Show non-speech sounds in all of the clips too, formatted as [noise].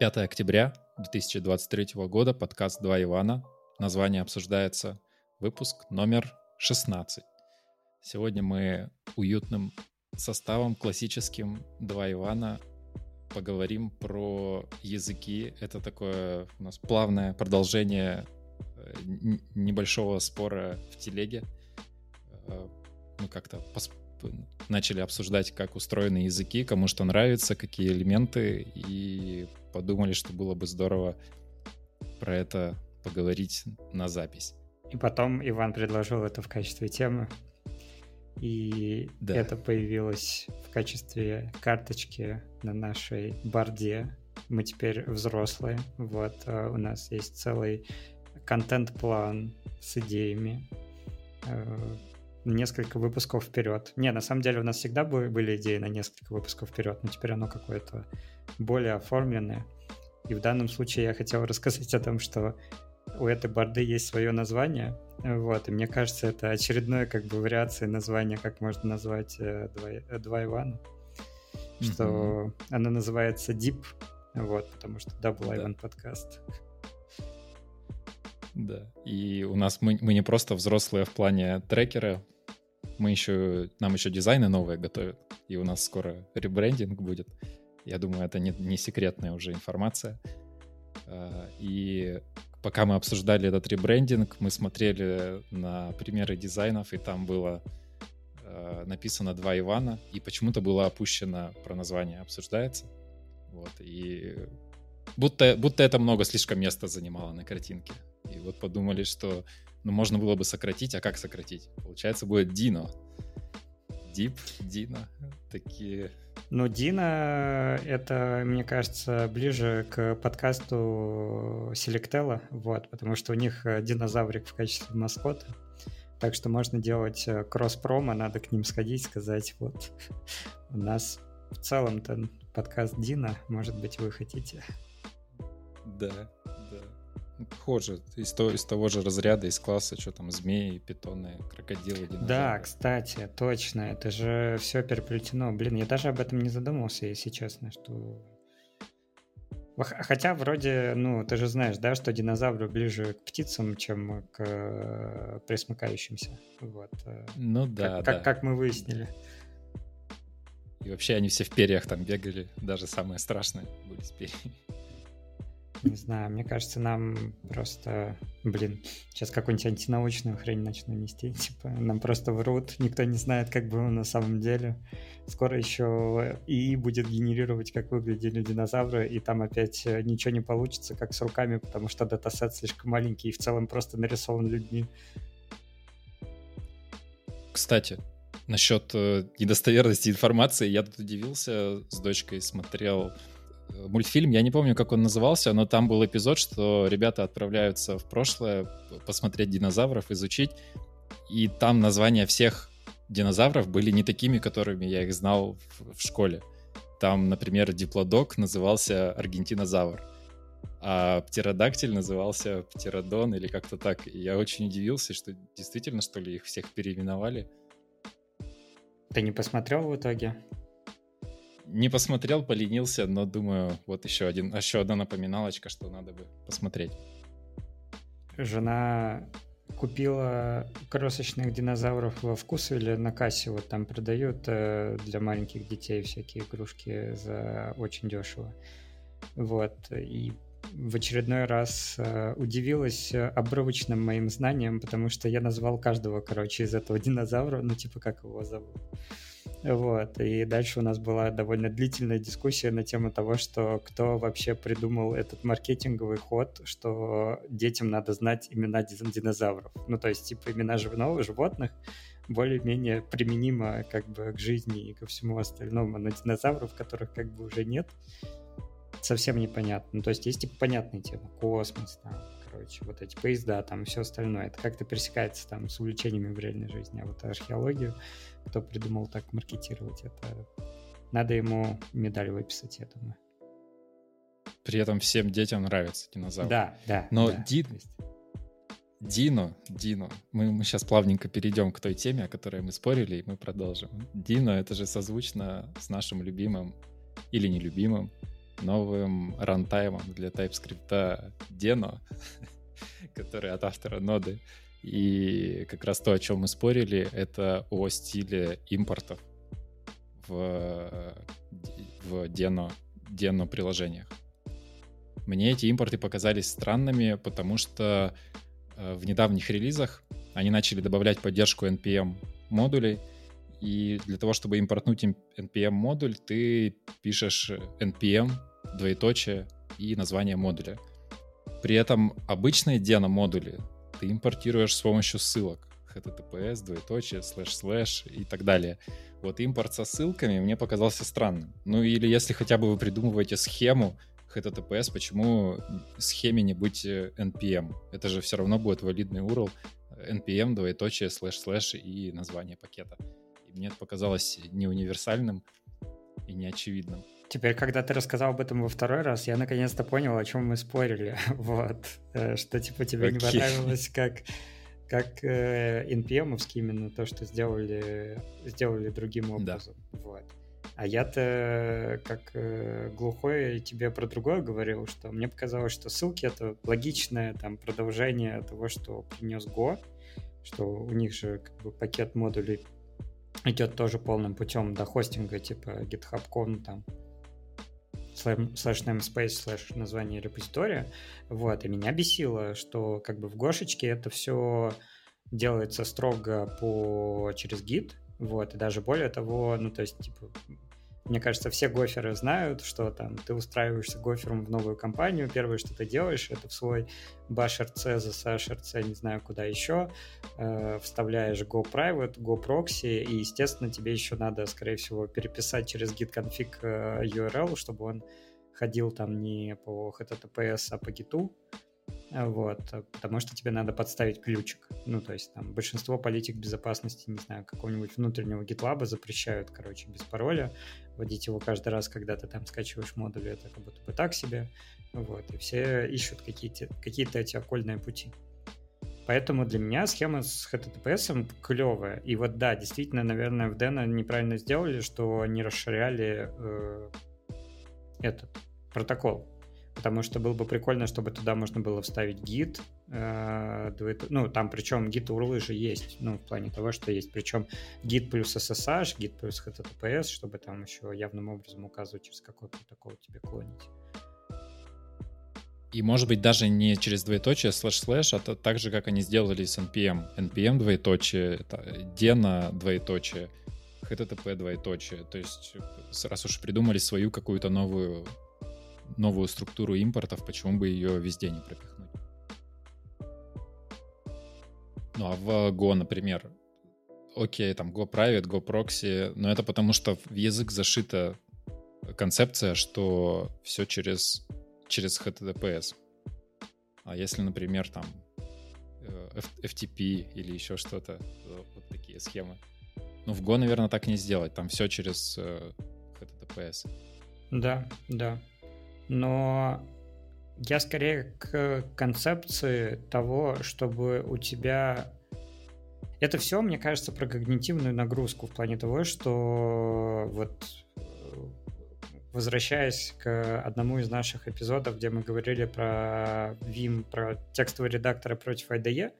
5 октября 2023 года, подкаст «Два Ивана». Название обсуждается. Выпуск номер 16. Сегодня мы уютным составом, классическим «Два Ивана» поговорим про языки. Это такое у нас плавное продолжение э, небольшого спора в телеге. Э, мы как-то начали обсуждать, как устроены языки, кому что нравится, какие элементы, и подумали, что было бы здорово про это поговорить на запись. И потом Иван предложил это в качестве темы, и да. это появилось в качестве карточки на нашей борде. Мы теперь взрослые, вот, а у нас есть целый контент-план с идеями, э, несколько выпусков вперед. Не, на самом деле у нас всегда были идеи на несколько выпусков вперед, но теперь оно какое-то более оформленное. И в данном случае я хотел [laughs] рассказать о том, что у этой борды есть свое название, вот, и мне кажется, это очередное как бы вариация названия, как можно назвать э, два, э, два Ивана, mm-hmm. что она называется Deep, вот, потому что Double да. Ivan подкаст. Да, и у нас мы, мы не просто взрослые в плане трекера, мы еще, нам еще дизайны новые готовят, и у нас скоро ребрендинг будет. Я думаю, это не, не секретная уже информация. А, и пока мы обсуждали этот ребрендинг, мы смотрели на примеры дизайнов, и там было а, написано «Два Ивана», и почему-то было опущено про название «Обсуждается». Вот, и будто, будто это много слишком места занимало на картинке. И вот подумали, что ну, можно было бы сократить, а как сократить? Получается, будет Дино. Дип, Дина. Такие... Ну, Дина — это, мне кажется, ближе к подкасту Селектела, вот, потому что у них э, динозаврик в качестве маскота. Так что можно делать э, кросс-промо, надо к ним сходить, сказать, вот, у нас в целом-то подкаст Дина, может быть, вы хотите. Да, похоже, из, того, из того же разряда, из класса, что там, змеи, питоны, крокодилы, динозавры. Да, кстати, точно, это же все переплетено. Блин, я даже об этом не задумывался, если честно, что... Хотя вроде, ну, ты же знаешь, да, что динозавры ближе к птицам, чем к э, пресмыкающимся. Вот. Э, ну да, как, да. Как, как мы выяснили. И вообще они все в перьях там бегали, даже самые страшные были с перьями. Не знаю, мне кажется, нам просто, блин, сейчас какую-нибудь антинаучную хрень начну нести, [laughs] типа, нам просто врут, никто не знает, как было на самом деле. Скоро еще ИИ будет генерировать, как выглядели динозавры, и там опять э, ничего не получится, как с руками, потому что датасет слишком маленький и в целом просто нарисован людьми. Кстати, насчет э, недостоверности информации, я тут удивился, с дочкой смотрел мультфильм, я не помню, как он назывался, но там был эпизод, что ребята отправляются в прошлое посмотреть динозавров, изучить, и там названия всех динозавров были не такими, которыми я их знал в, в школе. Там, например, диплодок назывался аргентинозавр, а птеродактиль назывался птеродон или как-то так. И я очень удивился, что действительно, что ли, их всех переименовали. Ты не посмотрел в итоге? Не посмотрел, поленился, но думаю, вот еще, один, еще одна напоминалочка, что надо бы посмотреть. Жена купила крошечных динозавров во вкус или на кассе вот там продают э, для маленьких детей всякие игрушки за очень дешево. Вот, и в очередной раз э, удивилась обрывочным моим знанием, потому что я назвал каждого, короче, из этого динозавра, ну, типа, как его зовут. Вот. И дальше у нас была довольно длительная дискуссия на тему того, что кто вообще придумал этот маркетинговый ход, что детям надо знать имена динозавров. Ну, то есть, типа, имена животных более-менее применимо как бы к жизни и ко всему остальному. Но динозавров, которых как бы уже нет, совсем непонятно. Ну, то есть есть типа понятные темы. Космос, там, короче, вот эти поезда, там, все остальное. Это как-то пересекается там с увлечениями в реальной жизни. А вот археологию кто придумал так маркетировать это. Надо ему медаль выписать, я думаю. При этом всем детям нравятся динозавры. Да, да. Но да, Ди... Дино, Дино, мы, мы сейчас плавненько перейдем к той теме, о которой мы спорили, и мы продолжим. Дино — это же созвучно с нашим любимым или нелюбимым новым рантаймом для TypeScript Deno, [laughs] который от автора ноды. И как раз то, о чем мы спорили, это о стиле импортов в, в Deno, Deno приложениях. Мне эти импорты показались странными, потому что э, в недавних релизах они начали добавлять поддержку NPM модулей, и для того, чтобы импортнуть NPM модуль, ты пишешь npm, двоеточие и название модуля. При этом обычные Deno модули ты импортируешь с помощью ссылок https, двоеточие, слэш-слэш и так далее. Вот импорт со ссылками мне показался странным. Ну или если хотя бы вы придумываете схему HTTPS, почему схеме не быть npm? Это же все равно будет валидный URL npm, двоеточие, слэш-слэш и название пакета. И мне это показалось не универсальным и неочевидным. Теперь, когда ты рассказал об этом во второй раз, я наконец-то понял, о чем мы спорили. [laughs] вот. Э, что, типа, тебе okay. не понравилось, как как э, npm именно то, что сделали, сделали другим образом. Да. Вот. А я-то как э, глухой тебе про другое говорил, что мне показалось, что ссылки это логичное там продолжение того, что принес Go, что у них же как бы пакет модулей идет тоже полным путем до хостинга, типа GitHub.com там слэш namespace слэш название репозитория. Вот, и меня бесило, что как бы в Гошечке это все делается строго по через git, вот, и даже более того, ну, то есть, типа, мне кажется, все гоферы знают, что там ты устраиваешься гофером в новую компанию, первое, что ты делаешь, это в свой zshrc, не знаю куда еще, э, вставляешь go private, go proxy, и, естественно, тебе еще надо, скорее всего, переписать через git config э, URL, чтобы он ходил там не по HTTPS, а по гиту, вот, потому что тебе надо подставить ключик. Ну, то есть там большинство политик безопасности, не знаю, какого-нибудь внутреннего GitLab запрещают, короче, без пароля вводить его каждый раз, когда ты там скачиваешь модули, это как будто бы так себе. Вот, и все ищут какие-то какие эти окольные пути. Поэтому для меня схема с HTTPS клевая. И вот да, действительно, наверное, в Deno неправильно сделали, что не расширяли э, этот протокол потому что было бы прикольно, чтобы туда можно было вставить гид, э, ну, там причем гид урлы же есть, ну, в плане того, что есть, причем гид плюс SSH, гид плюс HTTPS, чтобы там еще явным образом указывать, через какой протокол тебе клонить. И, может быть, даже не через двоеточие слэш-слэш, а то, так же, как они сделали с NPM. NPM двоеточие, это Deno двоеточие, HTTP двоеточие. То есть, раз уж придумали свою какую-то новую новую структуру импортов, почему бы ее везде не пропихнуть? Ну а в Go, например, окей, там GOPRIVATE, GOPROXY, но это потому что в язык зашита концепция, что все через, через HTTPS. А если, например, там э, FTP или еще что-то, вот такие схемы. Ну, в Go, наверное, так не сделать. Там все через HTTPS. Э, да, да но я скорее к концепции того, чтобы у тебя... Это все, мне кажется, про когнитивную нагрузку в плане того, что вот возвращаясь к одному из наших эпизодов, где мы говорили про Vim, про текстовые редакторы против IDE,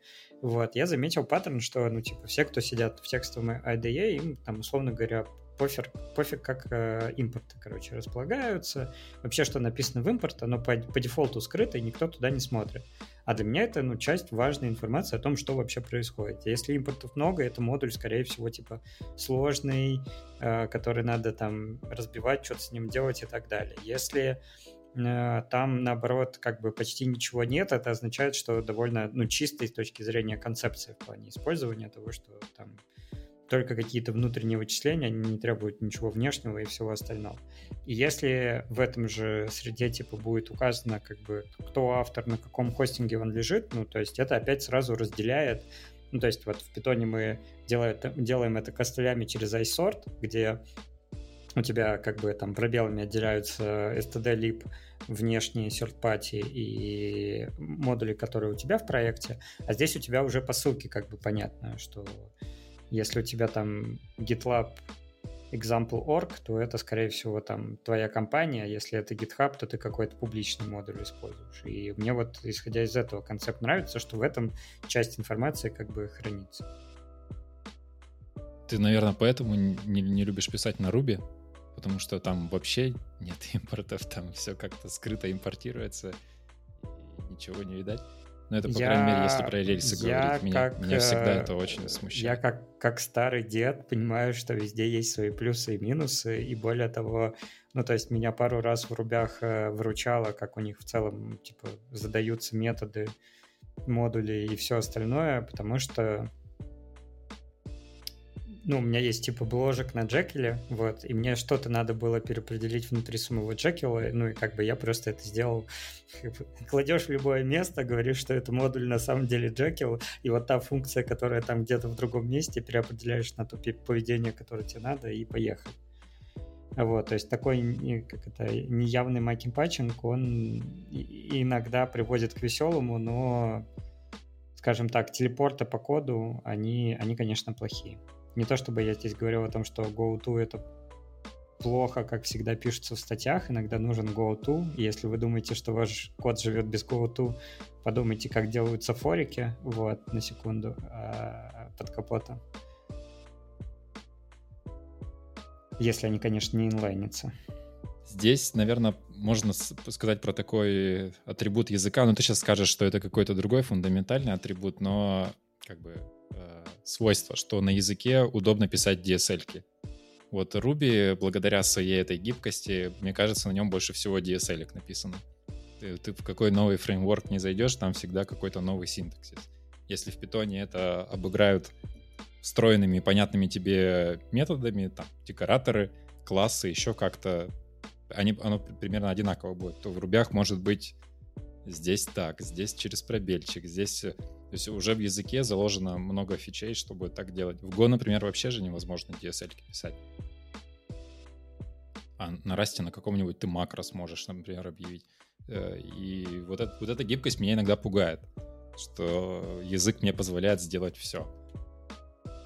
вот, я заметил паттерн, что, ну, типа, все, кто сидят в текстовом IDE, им, там, условно говоря, пофиг, пофиг как э, импорты, короче, располагаются. Вообще, что написано в импорт, оно по, по дефолту скрыто, и никто туда не смотрит. А для меня это, ну, часть важной информации о том, что вообще происходит. Если импортов много, это модуль, скорее всего, типа сложный, э, который надо там разбивать, что-то с ним делать и так далее. Если э, там, наоборот, как бы почти ничего нет, это означает, что довольно, ну, чисто с точки зрения концепции в плане использования того, что там только какие-то внутренние вычисления, они не требуют ничего внешнего и всего остального. И если в этом же среде типа будет указано, как бы, кто автор, на каком хостинге он лежит, ну, то есть это опять сразу разделяет ну, то есть вот в питоне мы делаем, делаем это костылями через iSort, где у тебя как бы там пробелами отделяются std-lib, внешние third-party и модули, которые у тебя в проекте, а здесь у тебя уже по ссылке как бы понятно, что если у тебя там GitLab example.org, то это, скорее всего, там твоя компания. Если это GitHub, то ты какой-то публичный модуль используешь. И мне вот, исходя из этого, концепт нравится, что в этом часть информации как бы хранится. Ты, наверное, поэтому не, не любишь писать на Ruby, потому что там вообще нет [laughs] импортов, там все как-то скрыто импортируется, и ничего не видать. Но это, по я, крайней мере, если про рельсы я говорить. Меня, как, меня всегда это очень смущает. Я как, как старый дед понимаю, что везде есть свои плюсы и минусы, и более того, ну, то есть меня пару раз в рубях э, выручало, как у них в целом, типа, задаются методы, модули и все остальное, потому что ну, у меня есть типа бложек на Джекиле, вот, и мне что-то надо было переопределить внутри самого Джекила, ну, и как бы я просто это сделал. [laughs] Кладешь в любое место, говоришь, что это модуль на самом деле Джекил, и вот та функция, которая там где-то в другом месте, переопределяешь на то поведение, которое тебе надо, и поехал. Вот, то есть такой как это, неявный макинпатчинг, он иногда приводит к веселому, но, скажем так, телепорты по коду, они, они конечно, плохие. Не то чтобы я здесь говорил о том, что GoTo это плохо, как всегда пишется в статьях, иногда нужен GoTo. Если вы думаете, что ваш код живет без GoTo, подумайте, как делаются форики, вот, на секунду, а, под капотом. Если они, конечно, не инлайнятся. Здесь, наверное, можно сказать про такой атрибут языка. Ну, ты сейчас скажешь, что это какой-то другой фундаментальный атрибут, но как бы свойство, что на языке удобно писать DSL-ки. Вот Ruby, благодаря своей этой гибкости, мне кажется, на нем больше всего DSL написано. Ты, ты в какой новый фреймворк не зайдешь, там всегда какой-то новый синтаксис. Если в питоне это обыграют встроенными, понятными тебе методами, там, декораторы, классы, еще как-то, они, оно примерно одинаково будет, то в рубях может быть здесь так, здесь через пробельчик, здесь то есть уже в языке заложено много фичей, чтобы так делать. В Go, например, вообще же невозможно DSL писать. А на Расте на каком-нибудь ты макро сможешь, например, объявить. Э, и вот, это, вот эта гибкость меня иногда пугает, что язык мне позволяет сделать все.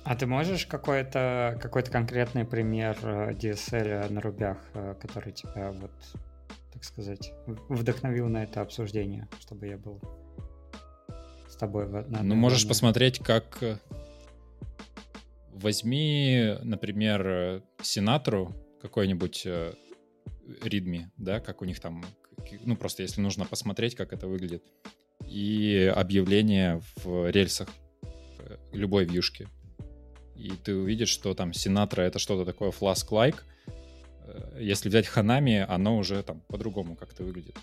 А ты можешь какой-то какой конкретный пример э, DSL на рубях, э, который тебя вот, так сказать, вдохновил на это обсуждение, чтобы я был с тобой. На, ну, можешь посмотреть, как... Э, возьми, например, Синатру, какой-нибудь ридми, э, да, как у них там... Ну, просто если нужно посмотреть, как это выглядит. И объявление в рельсах э, любой вьюшки. И ты увидишь, что там Синатра — это что-то такое flask-like. Если взять Ханами, оно уже там по-другому как-то выглядит.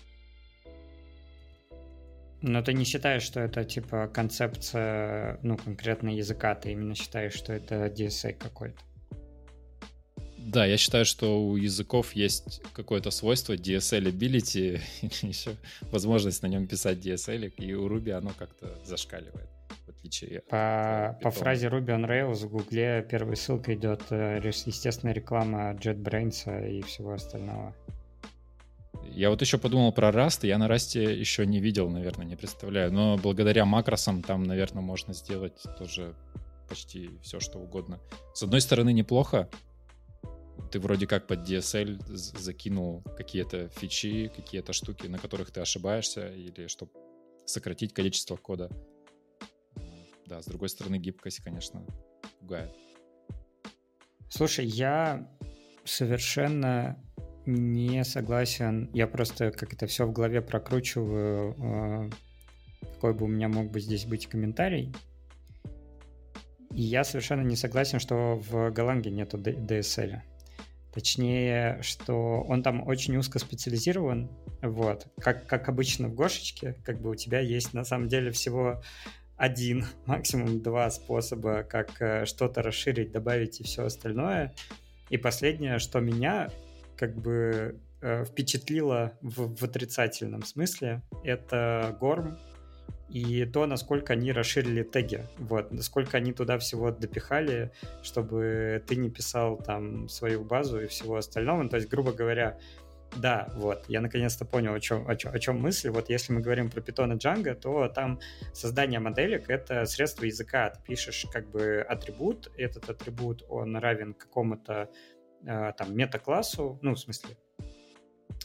Но ты не считаешь, что это типа концепция, ну, конкретно языка, ты именно считаешь, что это DSA какой-то? Да, я считаю, что у языков есть какое-то свойство DSL-ability, [laughs] еще возможность на нем писать DSL, и у Ruby оно как-то зашкаливает, в отличие по, от По фразе Ruby on Rails в Гугле первой ссылкой идет, э, естественно, реклама JetBrains и всего остального. Я вот еще подумал про Rust, я на Rust еще не видел, наверное, не представляю, но благодаря макросам там, наверное, можно сделать тоже почти все, что угодно. С одной стороны, неплохо, ты вроде как под DSL закинул какие-то фичи, какие-то штуки, на которых ты ошибаешься, или чтобы сократить количество кода. Да, с другой стороны, гибкость, конечно, пугает. Слушай, я совершенно не согласен. Я просто как это все в голове прокручиваю, а, какой бы у меня мог бы здесь быть комментарий. И я совершенно не согласен, что в Голландии нету DSL. Точнее, что он там очень узко специализирован. Вот. Как, как обычно в Гошечке, как бы у тебя есть на самом деле всего один, [laughs] максимум два способа, как э, что-то расширить, добавить и все остальное. И последнее, что меня как бы э, впечатлило в, в отрицательном смысле, это Горм и то, насколько они расширили теги, вот, насколько они туда всего допихали, чтобы ты не писал там свою базу и всего остального. То есть, грубо говоря, да, вот, я наконец-то понял, о чем, о, чем, о чем мысль. Вот если мы говорим про Python и Django, то там создание моделек — это средство языка. Ты пишешь как бы атрибут, этот атрибут, он равен какому-то э, там мета-классу, ну, в смысле,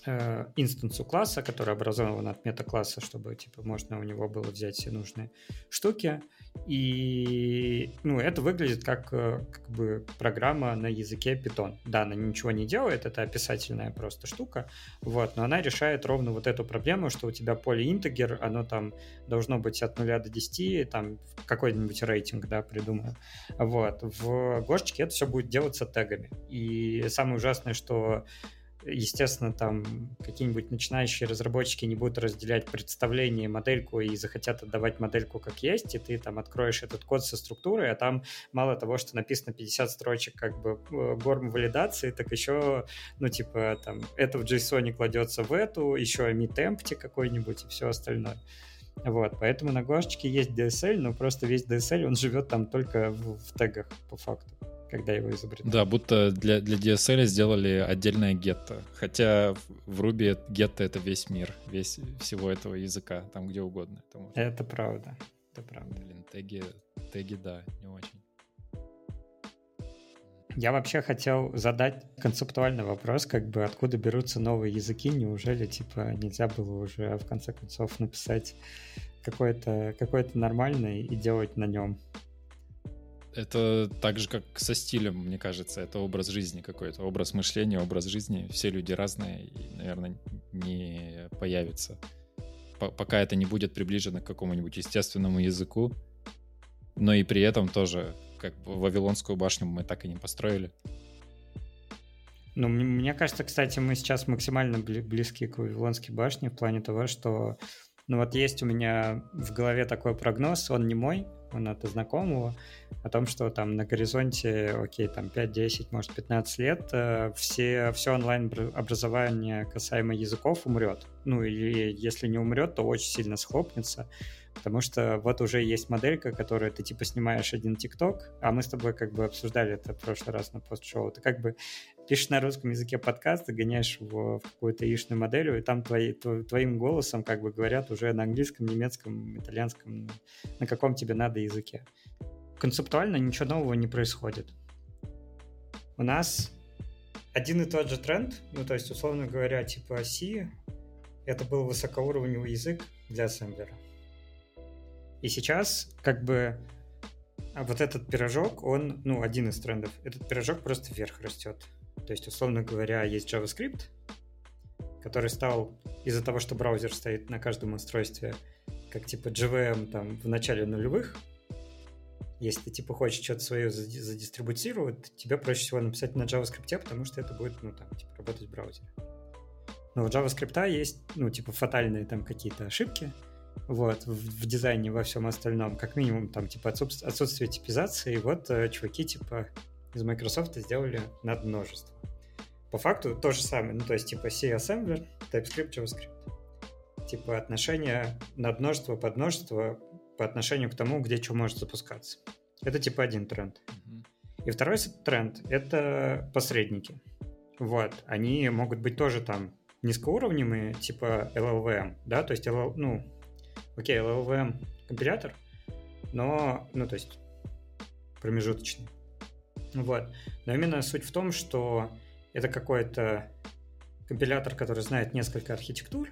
э, инстансу класса, который образован от мета-класса, чтобы, типа, можно у него было взять все нужные штуки, и ну, это выглядит как, э, как бы программа на языке Python. Да, она ничего не делает, это описательная просто штука, вот, но она решает ровно вот эту проблему, что у тебя поле интегер, оно там должно быть от 0 до 10, там какой-нибудь рейтинг, да, придумаю. Вот, в Гошечке это все будет делаться тегами. И самое ужасное, что естественно, там какие-нибудь начинающие разработчики не будут разделять представление, модельку и захотят отдавать модельку как есть, и ты там откроешь этот код со структурой, а там мало того, что написано 50 строчек как бы э, горм валидации, так еще, ну, типа, там, это в JSON кладется в эту, еще emit empty какой-нибудь и все остальное. Вот, поэтому на Гошечке есть DSL, но просто весь DSL, он живет там только в, в тегах, по факту когда его изобретали. Да, будто для, для DSL сделали отдельное гетто. Хотя в Ruby гетто — это весь мир, весь всего этого языка, там где угодно. Это, можно. это правда, это правда. Блин, теги, теги, да, не очень. Я вообще хотел задать концептуальный вопрос, как бы откуда берутся новые языки, неужели типа нельзя было уже в конце концов написать какой-то какой нормальный и делать на нем это так же, как со стилем, мне кажется. Это образ жизни какой-то, образ мышления, образ жизни. Все люди разные и, наверное, не появится. Пока это не будет приближено к какому-нибудь естественному языку. Но и при этом тоже, как бы Вавилонскую башню мы так и не построили. Ну, мне кажется, кстати, мы сейчас максимально близки к Вавилонской башне в плане того, что ну вот есть у меня в голове такой прогноз, он не мой, от знакомого, о том, что там на горизонте, окей, там 5-10, может 15 лет, э, все, все онлайн-образование касаемо языков умрет. Ну или если не умрет, то очень сильно схлопнется, потому что вот уже есть моделька, которую ты типа снимаешь один ТикТок, а мы с тобой как бы обсуждали это в прошлый раз на пост-шоу. Ты как бы пишешь на русском языке подкаст, ты гоняешь его в какую-то яичную модель, и там твои, твоим голосом как бы говорят уже на английском, немецком, итальянском, на каком тебе надо языке. Концептуально ничего нового не происходит. У нас один и тот же тренд, ну то есть, условно говоря, типа C, это был высокоуровневый язык для ассемблера. И сейчас как бы вот этот пирожок, он, ну, один из трендов, этот пирожок просто вверх растет. То есть, условно говоря, есть JavaScript, который стал из-за того, что браузер стоит на каждом устройстве, как типа JVM там в начале нулевых, если ты типа хочешь что-то свое задистрибутировать, тебе проще всего написать на JavaScript, потому что это будет, ну, там, типа, работать в браузере. Но у JavaScript есть, ну, типа, фатальные там какие-то ошибки, вот, в, в дизайне, во всем остальном, как минимум, там, типа, отсутствие, отсутствие типизации, и вот э, чуваки, типа, из Microsoft сделали над множество. По факту то же самое, ну, то есть, типа, C-Assembler, TypeScript, JavaScript. Типа, отношение над множество под множество по отношению к тому, где что может запускаться. Это, типа, один тренд. И второй тренд — это посредники. Вот, они могут быть тоже там низкоуровневые, типа LLVM, да, то есть, LL, ну, окей, LLVM компилятор, но, ну, то есть, промежуточный. Вот. Но именно суть в том, что это какой-то компилятор, который знает несколько архитектур,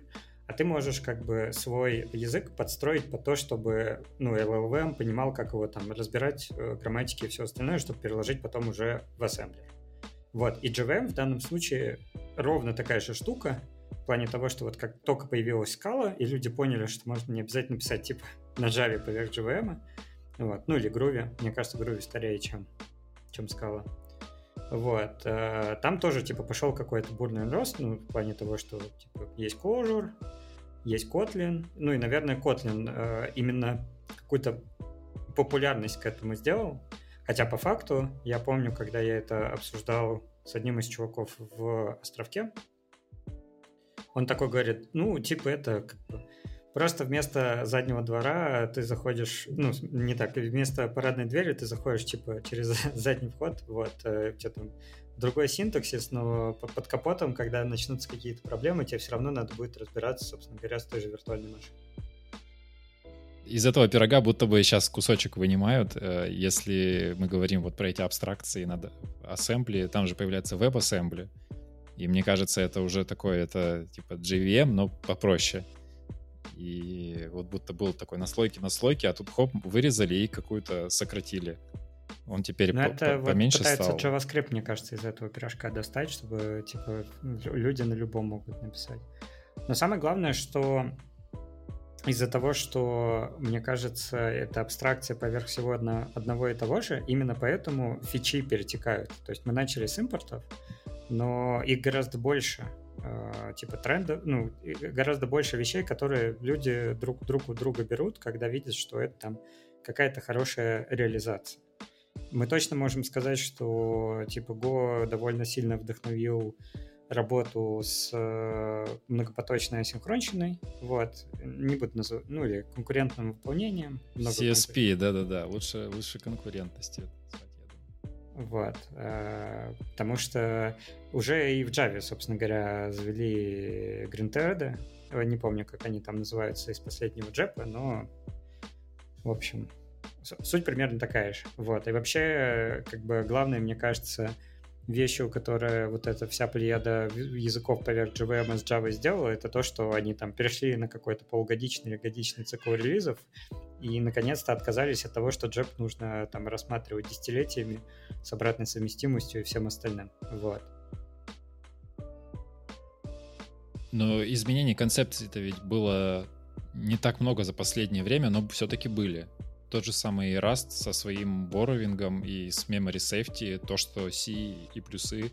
а ты можешь как бы свой язык подстроить под то, чтобы ну, LLVM понимал, как его там разбирать, э, грамматики и все остальное, чтобы переложить потом уже в ассемблер. Вот, и JVM в данном случае ровно такая же штука, в плане того, что вот как только появилась скала, и люди поняли, что можно не обязательно писать типа на Java поверх JVM, вот, ну или Groovy, мне кажется, Groovy старее, чем чем скала. Вот. Э, там тоже, типа, пошел какой-то бурный рост, ну, в плане того, что, типа, есть Clojure, есть Kotlin, ну и, наверное, Kotlin э, именно какую-то популярность к этому сделал. Хотя по факту, я помню, когда я это обсуждал с одним из чуваков в Островке, он такой говорит, ну, типа, это как бы Просто вместо заднего двора ты заходишь, ну, не так, вместо парадной двери ты заходишь, типа, через [laughs] задний вход, вот, э, у тебя там другой синтаксис, но под капотом, когда начнутся какие-то проблемы, тебе все равно надо будет разбираться, собственно говоря, с той же виртуальной машиной. из этого пирога будто бы сейчас кусочек вынимают. Э, если мы говорим вот про эти абстракции над ассембли, там же появляется веб-ассембли. И мне кажется, это уже такое, это типа JVM, но попроще. И вот будто был такой наслойки наслойки, а тут хоп, вырезали и какую-то сократили. Он теперь Но по это по поменьше вот пытается стал. JavaScript, мне кажется, из этого пирожка достать, чтобы типа люди на любом могут написать. Но самое главное, что из-за того, что, мне кажется, это абстракция поверх всего одно, одного и того же, именно поэтому фичи перетекают. То есть мы начали с импортов, но их гораздо больше. Э, типа трендов, ну, гораздо больше вещей, которые люди друг, друг у друга берут, когда видят, что это там какая-то хорошая реализация. Мы точно можем сказать, что типа Go довольно сильно вдохновил работу с э, многопоточной асинхронщиной, вот, не буду называть, ну или конкурентным выполнением. CSP, да-да-да, лучше, лучше конкурентности. Вот, э, потому что уже и в Java, собственно говоря, завели гринтерды, не помню, как они там называются из последнего джепа, но, в общем, суть примерно такая же. Вот, и вообще, как бы, главное, мне кажется, вещью, которая вот эта вся плеяда языков поверх JVM с Java сделала, это то, что они там перешли на какой-то полугодичный или годичный цикл релизов и наконец-то отказались от того, что JEP нужно там рассматривать десятилетиями с обратной совместимостью и всем остальным. Вот. Но изменений концепции-то ведь было не так много за последнее время, но все-таки были тот же самый Rust со своим боровингом и с memory safety, то, что C и плюсы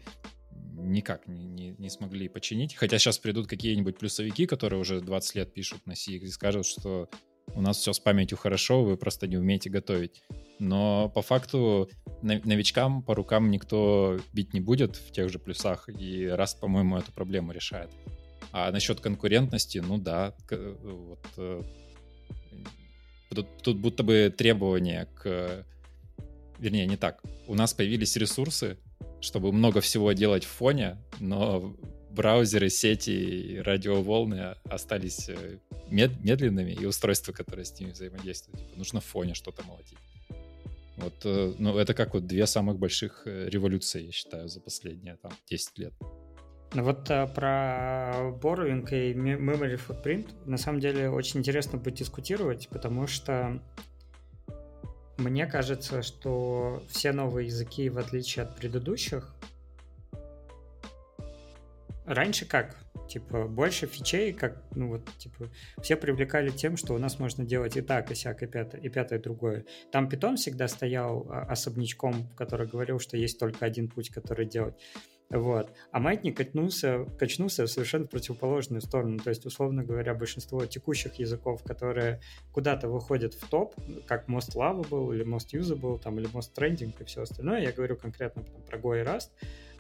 никак не, не, не смогли починить. Хотя сейчас придут какие-нибудь плюсовики, которые уже 20 лет пишут на C и скажут, что у нас все с памятью хорошо, вы просто не умеете готовить. Но по факту новичкам по рукам никто бить не будет в тех же плюсах, и Rust, по-моему, эту проблему решает. А насчет конкурентности, ну да, вот э, Тут, тут будто бы требования к... Вернее, не так. У нас появились ресурсы, чтобы много всего делать в фоне, но браузеры, сети и радиоволны остались э, мед медленными, и устройства, которые с ними взаимодействуют. Типа, нужно в фоне что-то молотить. Вот, э, ну, это как вот две самых больших э, революции, я считаю, за последние там 10 лет. Вот а, про borrowing и memory footprint на самом деле очень интересно будет дискутировать, потому что мне кажется, что все новые языки, в отличие от предыдущих, раньше как? Типа, больше фичей, как, ну вот, типа, все привлекали тем, что у нас можно делать и так, и сяк, и пятое, и пятое, и другое. Там питон всегда стоял а, особнячком, который говорил, что есть только один путь, который делать. Вот. А маятник качнулся, качнулся в совершенно противоположную сторону. То есть, условно говоря, большинство текущих языков, которые куда-то выходят в топ, как Most Lovable или Most Usable, там, или Most Trending и все остальное, я говорю конкретно там, про Go и Rust,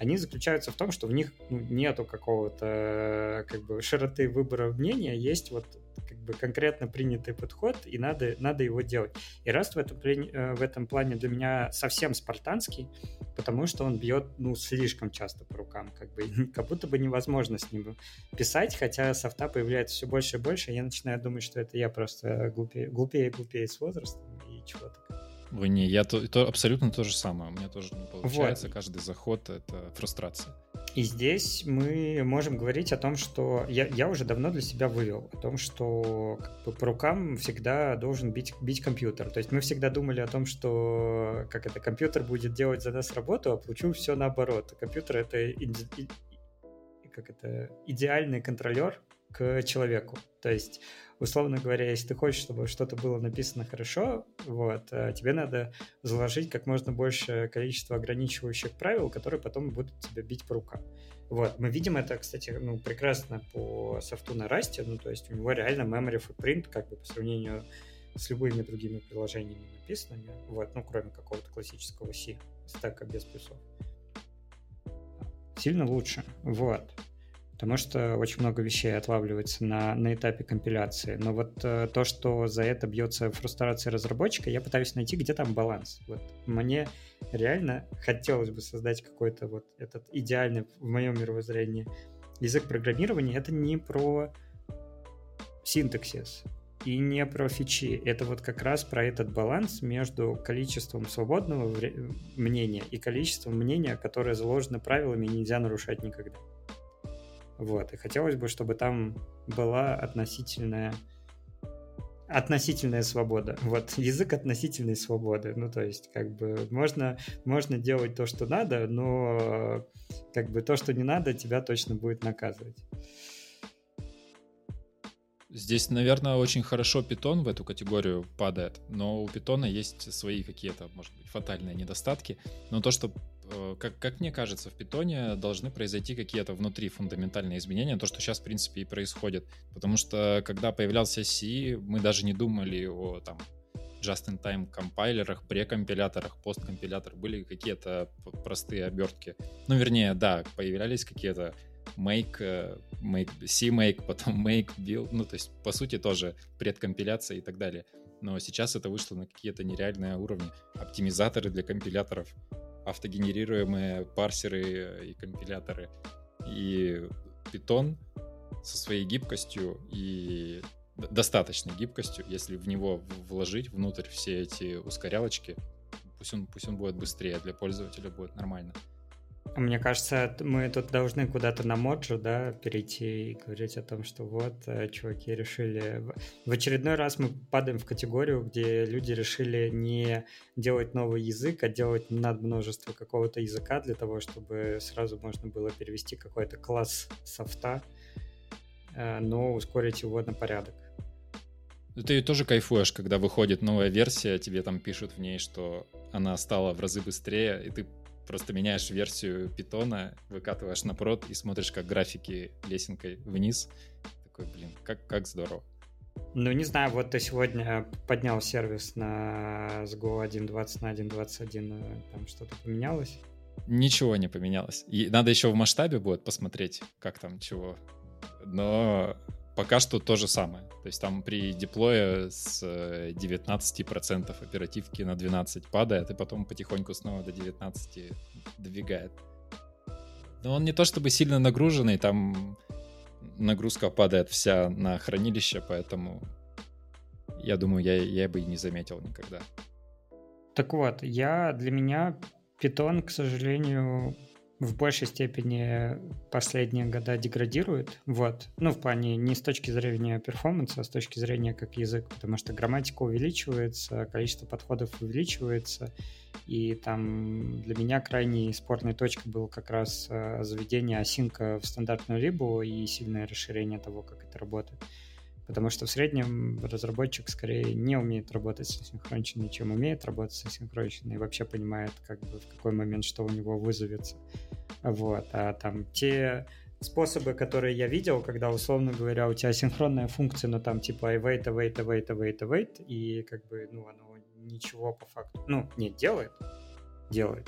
они заключаются в том, что в них ну, нету какого-то как бы широты выбора мнения, есть вот как бы конкретно принятый подход, и надо, надо его делать. И Rust в этом, э, в этом плане для меня совсем спартанский, потому что он бьет, ну, слишком часто по рукам, как бы, [laughs] как будто бы невозможно с ним писать, хотя софта появляется все больше и больше, и я начинаю думать, что это я просто глупее, глупее и глупее с возрастом, и чего-то. Ой, не, я то, то абсолютно то же самое. У меня тоже не получается. Вот. Каждый заход — это фрустрация. И здесь мы можем говорить о том, что я, я уже давно для себя вывел, о том, что как бы, по рукам всегда должен бить, бить компьютер. То есть мы всегда думали о том, что как это компьютер будет делать за нас работу, а получил все наоборот. Компьютер это, иди, как это идеальный контролер к человеку. То есть условно говоря, если ты хочешь, чтобы что-то было написано хорошо, вот, э, тебе надо заложить как можно больше количество ограничивающих правил, которые потом будут тебя бить по рукам. Вот, мы видим это, кстати, ну, прекрасно по софту на расте, ну, то есть у него реально memory footprint, как бы по сравнению с любыми другими приложениями написанными, вот, ну, кроме какого-то классического C, стека без плюсов. Сильно лучше, вот потому что очень много вещей отлавливается на, на этапе компиляции. Но вот э, то, что за это бьется фрустрация разработчика, я пытаюсь найти, где там баланс. Вот мне реально хотелось бы создать какой-то вот этот идеальный в моем мировоззрении язык программирования. Это не про синтаксис, и не про фичи. Это вот как раз про этот баланс между количеством свободного мнения и количеством мнения, которое заложено правилами и нельзя нарушать никогда. Вот. И хотелось бы, чтобы там была относительная относительная свобода. Вот, [laughs] язык относительной свободы. Ну, то есть, как бы, можно, можно делать то, что надо, но как бы то, что не надо, тебя точно будет наказывать. Здесь, наверное, очень хорошо питон в эту категорию падает, но у питона есть свои какие-то, может быть, фатальные недостатки. Но то, что, как, как мне кажется, в питоне должны произойти какие-то внутри фундаментальные изменения, то, что сейчас, в принципе, и происходит. Потому что, когда появлялся C, мы даже не думали о там just-in-time компайлерах, прекомпиляторах, посткомпиляторах. Были какие-то простые обертки. Ну, вернее, да, появлялись какие-то make, э, make, C-make, [laughs] потом make, build, ну, то есть, по сути, тоже предкомпиляция и так далее. Но сейчас это вышло на какие-то нереальные уровни. Оптимизаторы для компиляторов, автогенерируемые парсеры и компиляторы. И Python со своей гибкостью и достаточной гибкостью, если в него вложить внутрь все эти ускорялочки, пусть он, пусть он будет быстрее, для пользователя будет нормально. Мне кажется, мы тут должны куда-то на моджу, да, перейти и говорить о том, что вот, э, чуваки решили... В очередной раз мы падаем в категорию, где люди решили не делать новый язык, а делать над множество какого-то языка для того, чтобы сразу можно было перевести какой-то класс софта, э, но ускорить его на порядок. Ты тоже кайфуешь, когда выходит новая версия, тебе там пишут в ней, что она стала в разы быстрее, и ты Просто меняешь версию питона, выкатываешь на прод и смотришь, как графики лесенкой вниз. Такой, блин, как, как здорово. Ну, не знаю, вот ты сегодня поднял сервис на с Go 1.20 на 1.21, э, там что-то поменялось? Ничего не поменялось. И надо еще в масштабе будет посмотреть, как там чего. Но пока что то же самое. То есть там при деплое с 19% э, оперативки на 12 падает, и потом потихоньку снова до 19 двигает. Но он не то чтобы сильно нагруженный, там нагрузка падает вся на хранилище, поэтому я думаю, я, я бы и не заметил никогда. Так вот, я для меня питон, к сожалению, в большей степени последние года деградирует. Вот. Ну, в плане не с точки зрения перформанса, а с точки зрения как язык, потому что грамматика увеличивается, количество подходов увеличивается, и там для меня крайней спорной точкой был как раз э, заведение осинка в стандартную либу и сильное расширение того, как это работает. Потому что в среднем разработчик скорее не умеет работать с асинхронщиной, чем умеет работать с асинхронщиной и вообще понимает, как бы в какой момент что у него вызовется. Вот. А там те способы, которые я видел, когда, условно говоря, у тебя синхронная функция, но там типа await, await, await, await, await, и как бы, ну, оно ничего по факту, ну, не делает, делает,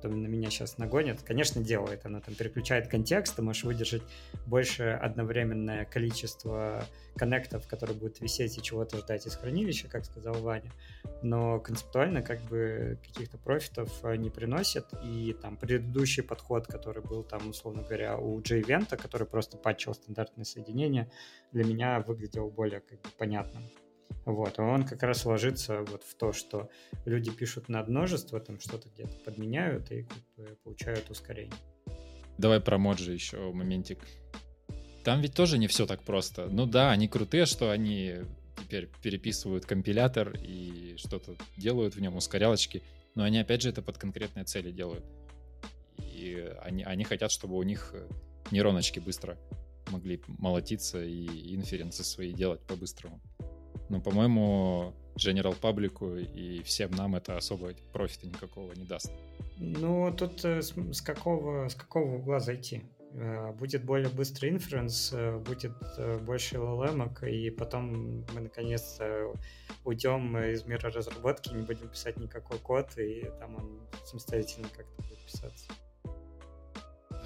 потом на меня сейчас нагонят. Конечно, делает. Она там переключает контекст, ты можешь выдержать больше одновременное количество коннектов, которые будут висеть и чего-то ждать из хранилища, как сказал Ваня. Но концептуально как бы каких-то профитов э, не приносит. И там предыдущий подход, который был там, условно говоря, у JVent, который просто патчил стандартное соединение, для меня выглядел более как бы понятным. Вот, а он как раз ложится вот в то, что люди пишут над множество, там что-то где-то подменяют и получают ускорение. Давай про моджи еще моментик. Там ведь тоже не все так просто. Ну да, они крутые, что они теперь переписывают компилятор и что-то делают в нем, ускорялочки, но они опять же это под конкретные цели делают. И они, они хотят, чтобы у них нейроночки быстро могли молотиться и инференции свои делать по-быстрому. Но, по-моему, General паблику и всем нам это особо профита никакого не даст. Ну, тут э, с, с, какого, с какого угла зайти? Э, будет более быстрый инференс, э, будет больше LLM, и потом мы наконец-то уйдем из мира разработки, не будем писать никакой код, и там он самостоятельно как-то будет писаться.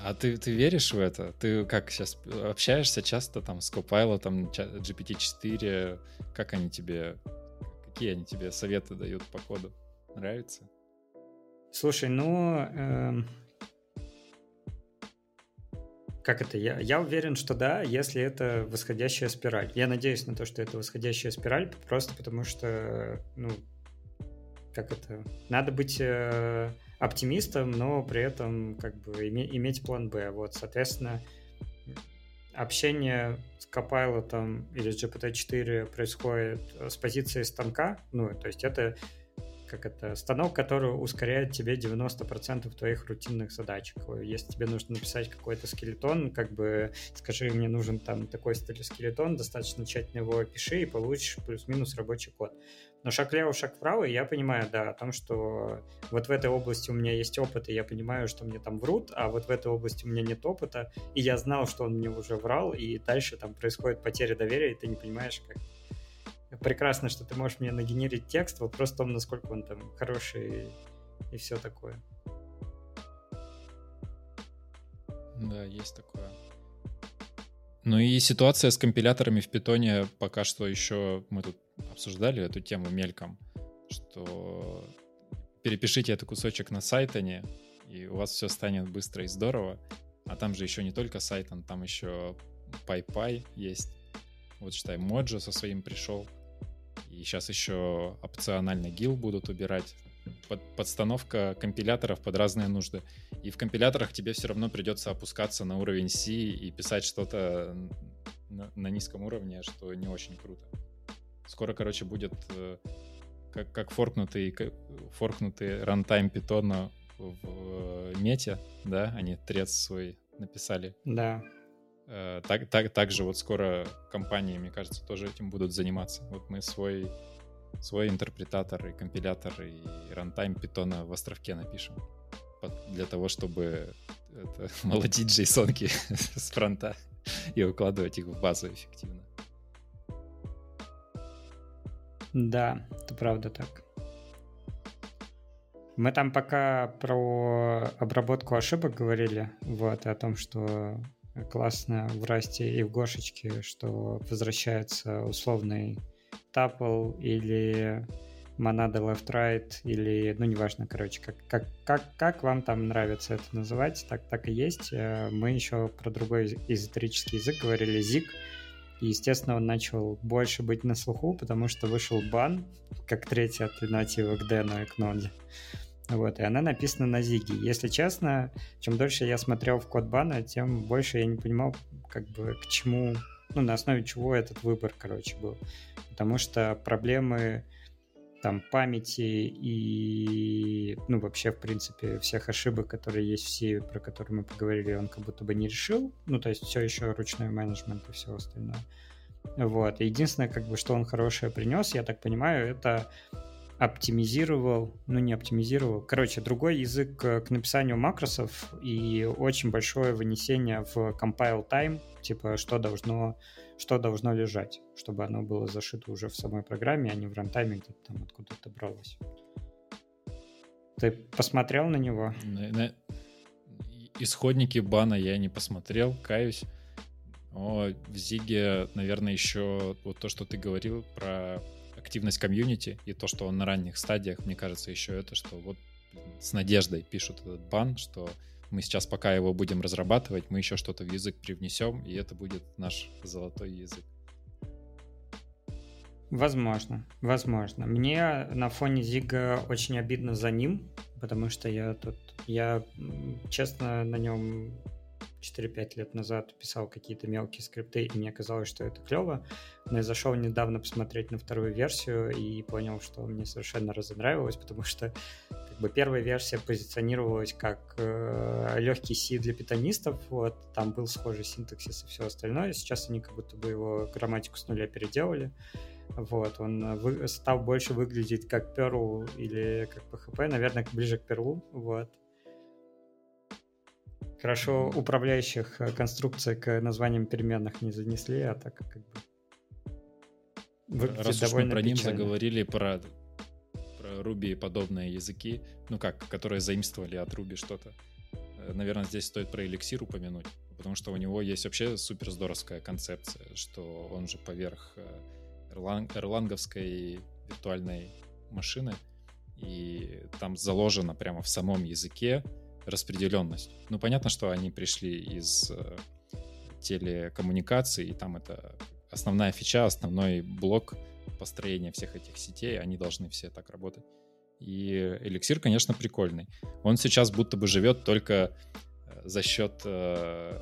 А ты, ты веришь в это? Ты как сейчас общаешься часто там с Copilot, там GPT-4? Как они тебе, какие они тебе советы дают по коду? Нравится? Слушай, ну... Э, Как это? Я, я уверен, что да, если это восходящая спираль. Я надеюсь на то, что это восходящая спираль, просто потому что, ну, как это? Надо быть э, оптимистом, но при этом как бы име, иметь план Б. Вот, соответственно, общение с Copilot или с GPT-4 происходит с позиции станка, ну, то есть это как это, станок, который ускоряет тебе 90% твоих рутинных задач. Если тебе нужно написать какой-то скелетон, как бы скажи, мне нужен там такой скелетон, достаточно тщательно его опиши и получишь плюс-минус рабочий код. Но шаг влево, шаг вправо, я понимаю, да, о том, что вот в этой области у меня есть опыт, и я понимаю, что мне там врут, а вот в этой области у меня нет опыта, и я знал, что он мне уже врал, и дальше там происходит потеря доверия, и ты не понимаешь, как прекрасно, что ты можешь мне нагенерить текст, вопрос в том, насколько он там хороший и все такое. Да, есть такое. Ну и ситуация с компиляторами в питоне пока что еще мы тут обсуждали эту тему мельком, что перепишите этот кусочек на сайтоне, и у вас все станет быстро и здорово. А там же еще не только сайтон, там еще PyPy есть. Вот считай, Моджо со своим пришел. И сейчас еще опционально гил будут убирать. Под, подстановка компиляторов под разные нужды. И в компиляторах тебе все равно придется опускаться на уровень C и писать что-то на, на низком уровне, что не очень круто. Скоро, короче, будет э, как, как форкнутый, форкнутый runtime питона в э, мете, да, они трец свой написали. Да. Э, так, так, также вот скоро компании, мне кажется, тоже этим будут заниматься. Вот мы свой, свой интерпретатор и компилятор и runtime питона в островке напишем для того, чтобы это, [laughs] молотить джейсонки [laughs] с фронта и укладывать их в базу эффективно. Да, это правда так. Мы там пока про обработку ошибок говорили, вот, и о том, что классно в Расте и в Гошечке, что возвращается условный тапл или монада left-right или, ну, неважно, короче, как, как, как, как вам там нравится это называть, так, так и есть. Э, мы еще про другой эзотерический язык говорили, ZIG, и, естественно, он начал больше быть на слуху, потому что вышел бан, как третья альтернатива к Дэну и к Ноде. Вот, и она написана на Зиге. Если честно, чем дольше я смотрел в код бана, тем больше я не понимал, как бы, к чему, ну, на основе чего этот выбор, короче, был. Потому что проблемы там памяти и, ну, вообще, в принципе, всех ошибок, которые есть в C, про которые мы поговорили, он как будто бы не решил. Ну, то есть все еще ручной менеджмент и все остальное. Вот. Единственное, как бы, что он хорошее принес, я так понимаю, это оптимизировал, ну не оптимизировал, короче, другой язык к написанию макросов и очень большое вынесение в compile time, типа что должно, что должно лежать, чтобы оно было зашито уже в самой программе, а не в рантайме где-то там откуда-то бралось. Ты посмотрел на него? На, на... Исходники бана я не посмотрел, каюсь. Но в Зиге, наверное, еще вот то, что ты говорил про активность комьюнити и то, что он на ранних стадиях, мне кажется, еще это, что вот с надеждой пишут этот бан, что мы сейчас, пока его будем разрабатывать, мы еще что-то в язык привнесем, и это будет наш золотой язык. Возможно, возможно. Мне на фоне Зига очень обидно за ним, потому что я тут, я честно на нем 4-5 лет назад писал какие-то мелкие скрипты, и мне казалось, что это клево. Но я зашел недавно посмотреть на вторую версию и понял, что мне совершенно разонравилось, потому что как бы первая версия позиционировалась как э, легкий C для питонистов, вот, там был схожий синтаксис и все остальное. Сейчас они как будто бы его грамматику с нуля переделали. Вот, он вы, стал больше выглядеть как Perl или как PHP, наверное, ближе к Perl, вот. Хорошо управляющих э, конструкций к названиям переменных не занесли, а так как бы... Раз уж мы про них заговорили, про, про Ruby и подобные языки, ну как, которые заимствовали от Ruby что-то, э, наверное, здесь стоит про эликсир упомянуть, потому что у него есть вообще супер здоровская концепция, что он же поверх э, эрланговской виртуальной машины, и там заложено прямо в самом языке распределенность. Ну, понятно, что они пришли из э, телекоммуникаций, и там это основная фича, основной блок построения всех этих сетей, они должны все так работать. И эликсир, конечно, прикольный. Он сейчас будто бы живет только э, за счет э,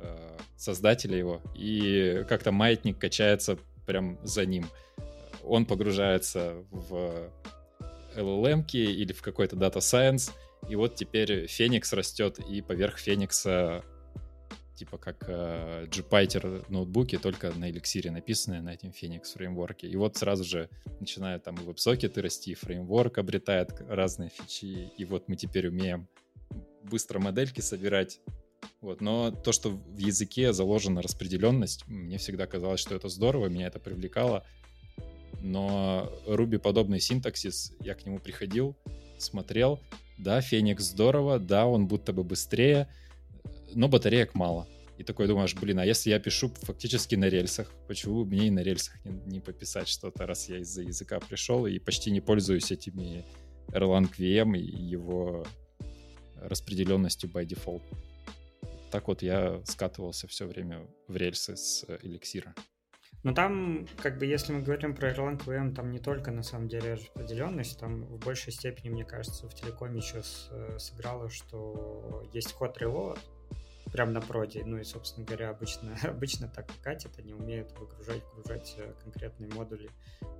э, создателя его, и как-то маятник качается прям за ним. Он погружается в LLM или в какой-то Data Science, и вот теперь Феникс растет, и поверх Феникса типа как э, Jupyter ноутбуки, только на эликсире написанные на этом Phoenix фреймворке. И вот сразу же начинают там и веб-сокеты расти, фреймворк обретает разные фичи, и вот мы теперь умеем быстро модельки собирать. Вот. Но то, что в языке заложена распределенность, мне всегда казалось, что это здорово, меня это привлекало. Но Ruby подобный синтаксис, я к нему приходил, смотрел, да, Феникс здорово, да, он будто бы быстрее, но батареек мало. И такой думаешь, блин, а если я пишу фактически на рельсах, почему мне и на рельсах не, не пописать что-то, раз я из-за языка пришел и почти не пользуюсь этими Erlang VM и его распределенностью by default. Так вот я скатывался все время в рельсы с эликсира. Ну там, как бы, если мы говорим про Erlang VM, там не только на самом деле распределенность, там в большей степени, мне кажется, в телекоме еще э, сыграло, что есть ход reload, прям на проде. Ну и, собственно говоря, обычно, [laughs] обычно так и катит. Они умеют выгружать, выгружать э, конкретные модули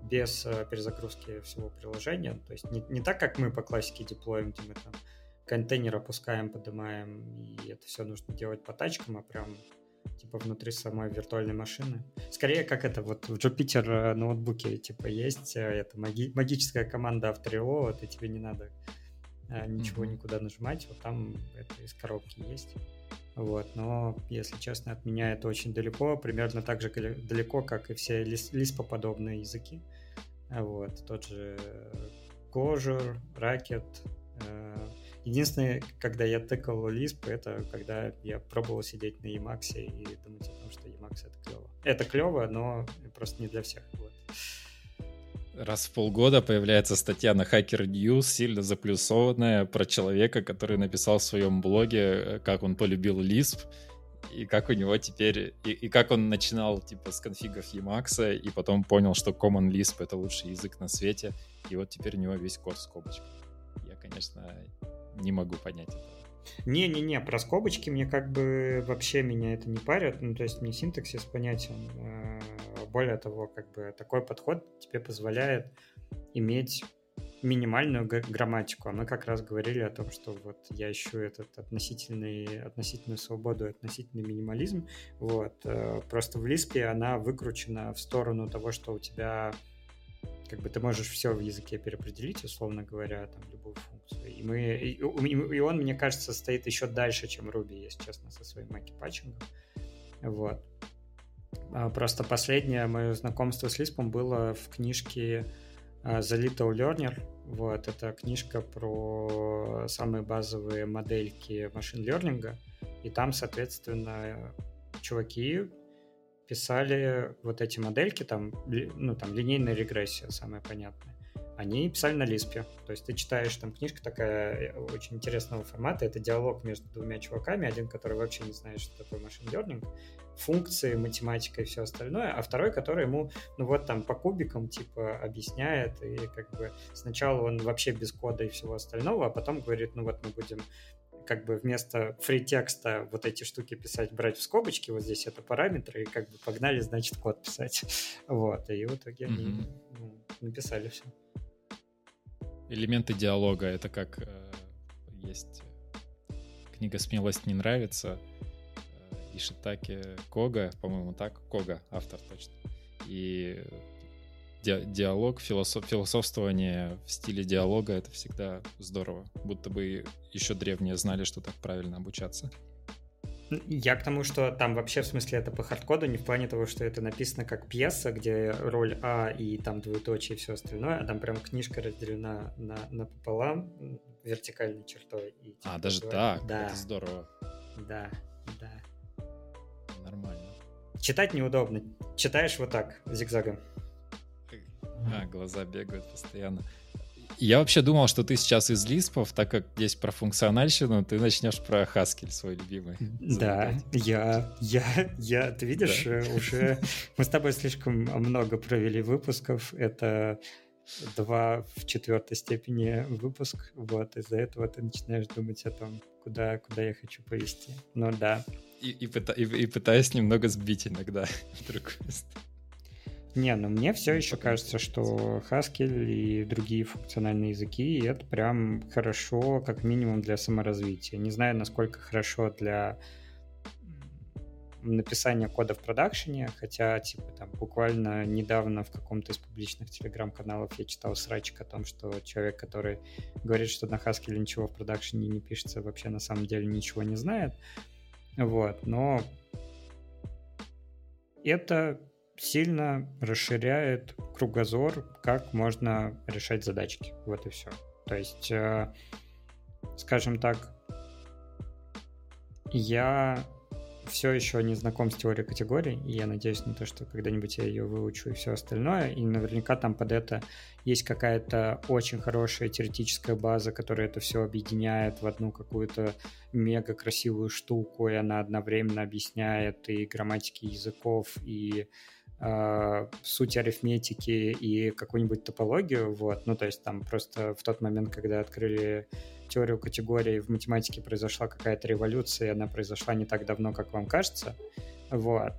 без э, перезагрузки всего приложения. То есть не, не так, как мы по классике деплоим, где мы там контейнер опускаем, поднимаем, и это все нужно делать по тачкам, а прям типа внутри самой виртуальной машины. Скорее, как это вот в Jupyter э, ноутбуке, типа, есть это маги- магическая команда авторелова, и тебе не надо ничего mm-hmm. никуда нажимать, вот там это из коробки есть. Вот, но, если честно, от меня это очень далеко, примерно так же далеко, как и все лиспоподобные языки. Вот, тот же Clojure, Racket. Э, единственное, когда я тыкал Lisp, это когда я пробовал сидеть на Emacs и думать о том, что Emacs это клево. Это клево, но просто не для всех. Вот раз в полгода появляется статья на Hacker News, сильно заплюсованная, про человека, который написал в своем блоге, э, как он полюбил Lisp, и как у него теперь, и, и как он начинал типа с конфигов Emacs, и потом понял, что Common Lisp это лучший язык на свете, и вот теперь у него весь код в скобочках. Я, конечно, не могу понять это. Не-не-не, про скобочки мне как бы вообще меня это не парит, ну то есть мне синтаксис понятен, э, более того, как бы такой подход тебе позволяет иметь минимальную грамматику. А мы как раз говорили о том, что вот я ищу этот относительный, относительную свободу, относительный минимализм. Вот. Э, просто в Лиспе она выкручена в сторону того, что у тебя как бы ты можешь все в языке переопределить, условно говоря, там, любую функцию. И, мы, и, и он, мне кажется, стоит еще дальше, чем Ruby, если честно, со своим маки-патчингом. Вот. А, просто последнее мое знакомство с Лиспом было в книжке а, The Little Learner. Вот, это книжка про самые базовые модельки машин лернинга. И там, соответственно, чуваки писали вот эти модельки, там, ну, там, линейная регрессия, самая понятная они писали на Лиспе. То есть ты читаешь, там книжка такая э, очень интересного формата, это диалог между двумя чуваками, один, который вообще не знает, что такое машин learning, функции, математика и все остальное, а второй, который ему, ну вот там по кубикам типа объясняет, и как бы сначала он вообще без кода и всего остального, а потом говорит, ну вот мы будем как бы вместо фри текста вот эти штуки писать, брать в скобочки, вот здесь это параметры, и как бы погнали, значит, код писать. [laughs] Вот, и в итоге mm-hmm. они ну, написали все элементы диалога. Это как э, есть книга «Смелость не нравится» э, Ишитаки Кога, по-моему, так, Кога, автор точно. И ди- диалог, философ, философствование в стиле диалога — это всегда здорово. Будто бы еще древние знали, что так правильно обучаться. Я к тому, что там вообще в смысле это по хардкоду, не в плане того, что это написано как пьеса, где роль А и там двоеточие и все остальное, а там прям книжка разделена на, пополам вертикальной чертой. И, типа, а, даже так? Да. Это здорово. Да, да. Нормально. Читать неудобно. Читаешь вот так, зигзагом. А, глаза бегают постоянно. Я вообще думал, что ты сейчас из Лиспов, так как есть про функциональщину, ты начнешь про Haskell свой любимый. Да, я, я, я, ты видишь, да? Э, уже мы с тобой слишком много провели выпусков. Это два в четвертой степени выпуск. Вот, из-за этого ты начинаешь думать о том, куда, куда я хочу повести. Ну да. И, и, и, и пытаюсь немного сбить иногда [laughs] в другую сторону. Не, ну мне все еще кажется, что Haskell и другие функциональные языки это прям хорошо, как минимум для саморазвития. Не знаю, насколько хорошо для написания кода в продакшене, хотя, типа, там, буквально недавно в каком-то из публичных телеграм-каналов я читал срачик о том, что человек, который говорит, что на Haskell ничего в продакшене не пишется, вообще на самом деле ничего не знает. Вот, но это сильно расширяет кругозор, как можно решать задачки. Вот и все. То есть, э, скажем так, я все еще не знаком с теорией категорий, и я надеюсь на то, что когда-нибудь я ее выучу и все остальное, и наверняка там под это есть какая-то очень хорошая теоретическая база, которая это все объединяет в одну какую-то мега красивую штуку, и она одновременно объясняет и грамматики языков, и э, суть арифметики и какую-нибудь топологию, вот, ну, то есть там просто в тот момент, когда открыли теорию категорий, в математике произошла какая-то революция, и она произошла не так давно, как вам кажется, вот,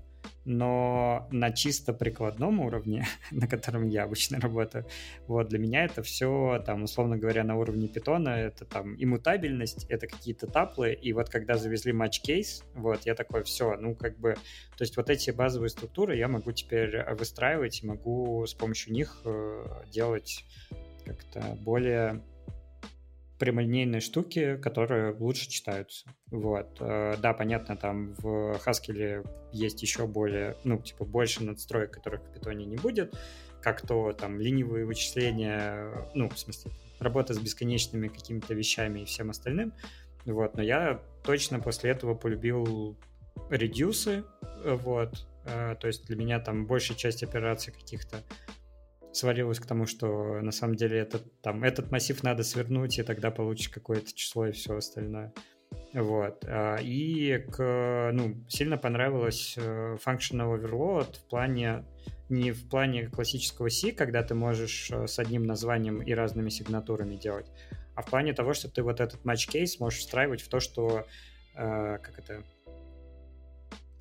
но на чисто прикладном уровне, [laughs] на котором я обычно работаю, вот для меня это все, там, условно говоря, на уровне питона, это там иммутабельность, это какие-то таплы, и вот когда завезли матч-кейс, вот, я такой, все, ну, как бы, то есть вот эти базовые структуры я могу теперь выстраивать и могу с помощью них э, делать как-то более прямолинейные штуки, которые лучше читаются. Вот. Э, да, понятно, там в Haskell есть еще более, ну, типа, больше надстроек, которых в Python не будет, как то там ленивые вычисления, ну, в смысле, работа с бесконечными какими-то вещами и всем остальным. Вот. Но я точно после этого полюбил редюсы, вот. Э, то есть для меня там большая часть операций каких-то свалилось к тому, что на самом деле этот, там, этот массив надо свернуть, и тогда получишь какое-то число и все остальное. Вот. А, и к, ну, сильно понравилось э, Functional Overload в плане не в плане классического C, когда ты можешь э, с одним названием и разными сигнатурами делать, а в плане того, что ты вот этот матч кейс можешь встраивать в то, что э, как это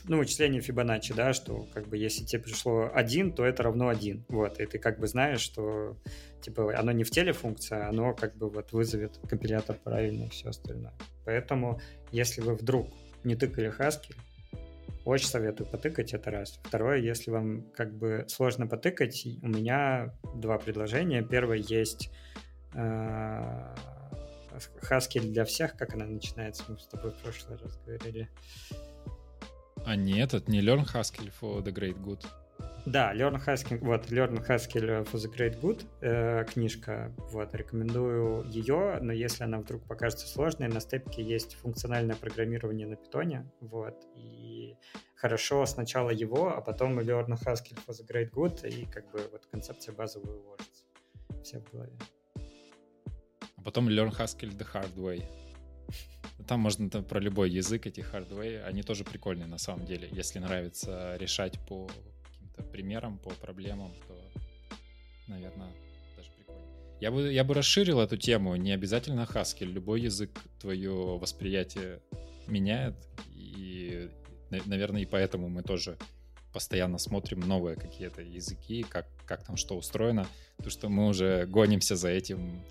ну, вычисление Фибоначчи, да, что как бы если тебе пришло один, то это равно один, вот, и ты как бы знаешь, что типа оно не в теле функция, оно как бы вот вызовет компилятор правильно и все остальное. Поэтому, если вы вдруг не тыкали Haskell, очень советую потыкать, это раз. Второе, если вам как бы сложно потыкать, у меня два предложения. Первое есть э, Haskell для всех, как она начинается, мы с тобой в прошлый раз говорили. А нет, это не Learn Haskell for the Great Good. Да, Learn Haskell, вот, Learn Haskell for the Great Good э, книжка, вот, рекомендую ее, но если она вдруг покажется сложной, на степке есть функциональное программирование на питоне, вот, и хорошо сначала его, а потом Learn Haskell for the Great Good, и как бы вот концепция базовая уложится все в голове. А потом Learn Haskell the Hard Way. Там можно там, про любой язык, эти hardware, они тоже прикольные на самом деле. Если нравится решать по каким-то примерам, по проблемам, то, наверное, даже прикольно. Я бы, я бы расширил эту тему, не обязательно Haskell. Любой язык твое восприятие меняет, и, наверное, и поэтому мы тоже постоянно смотрим новые какие-то языки, как, как там что устроено, потому что мы уже гонимся за этим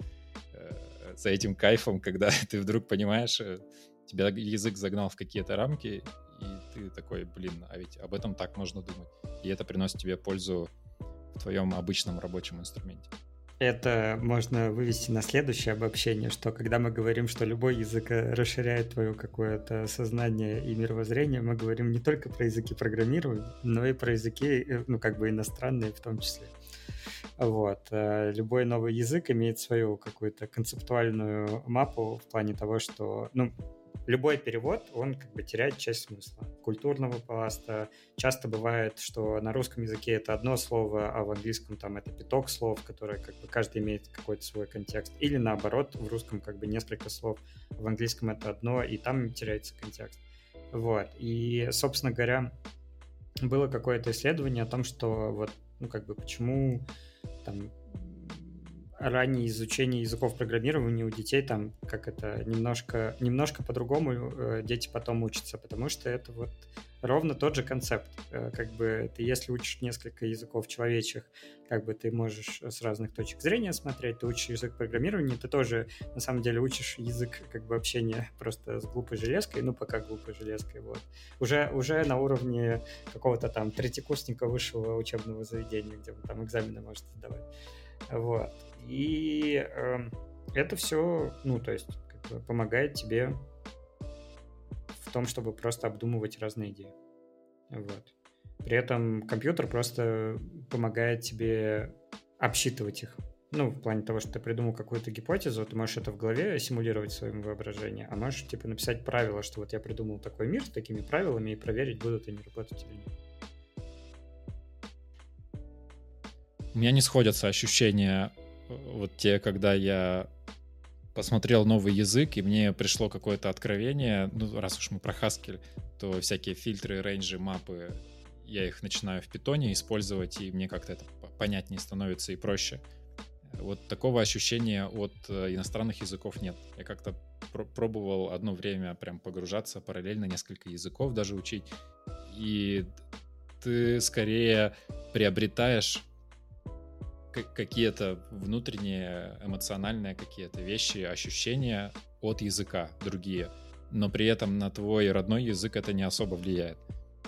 за этим кайфом, когда [laughs] ты вдруг понимаешь, э, тебя язык загнал в какие-то рамки, и ты такой, блин, а ведь об этом так можно думать. И это приносит тебе пользу в твоем обычном рабочем инструменте. Это можно вывести на следующее обобщение, что когда мы говорим, что любой язык э, расширяет твое какое-то сознание и мировоззрение, мы говорим не только про языки программирования, но и про языки, э, ну, как бы иностранные в том числе. Вот. Э, любой новый язык имеет свою какую-то концептуальную мапу в плане того, что, ну, любой перевод, он как бы теряет часть смысла. Культурного пласта. Часто бывает, что на русском языке это одно слово, а в английском там это пяток слов, которые как бы каждый имеет какой-то свой контекст. Или наоборот, в русском как бы несколько слов, в английском это одно, и там теряется контекст. Вот. И, собственно говоря, было какое-то исследование о том, что вот, ну, как бы, почему там раннее изучение языков программирования у детей там как это немножко немножко по-другому э, дети потом учатся, потому что это вот ровно тот же концепт. Э, как бы ты если учишь несколько языков человечьих, как бы ты можешь с разных точек зрения смотреть, ты учишь язык программирования, ты тоже на самом деле учишь язык как бы общения просто с глупой железкой, ну пока глупой железкой, вот. Уже, уже на уровне какого-то там третьекурсника высшего учебного заведения, где он там экзамены может сдавать. Вот. И э, это все, ну, то есть, как бы помогает тебе в том, чтобы просто обдумывать разные идеи. Вот. При этом компьютер просто помогает тебе обсчитывать их. Ну, в плане того, что ты придумал какую-то гипотезу, ты можешь это в голове симулировать в своем воображении, а можешь, типа, написать правила, что вот я придумал такой мир с такими правилами и проверить, будут они работать или нет. У меня не сходятся ощущения вот те, когда я посмотрел новый язык, и мне пришло какое-то откровение, ну, раз уж мы про Haskell, то всякие фильтры, рейнджи, мапы, я их начинаю в питоне использовать, и мне как-то это понятнее становится и проще. Вот такого ощущения от э, иностранных языков нет. Я как-то пр- пробовал одно время прям погружаться параллельно несколько языков даже учить, и ты скорее приобретаешь какие-то внутренние эмоциональные какие-то вещи, ощущения от языка другие, но при этом на твой родной язык это не особо влияет.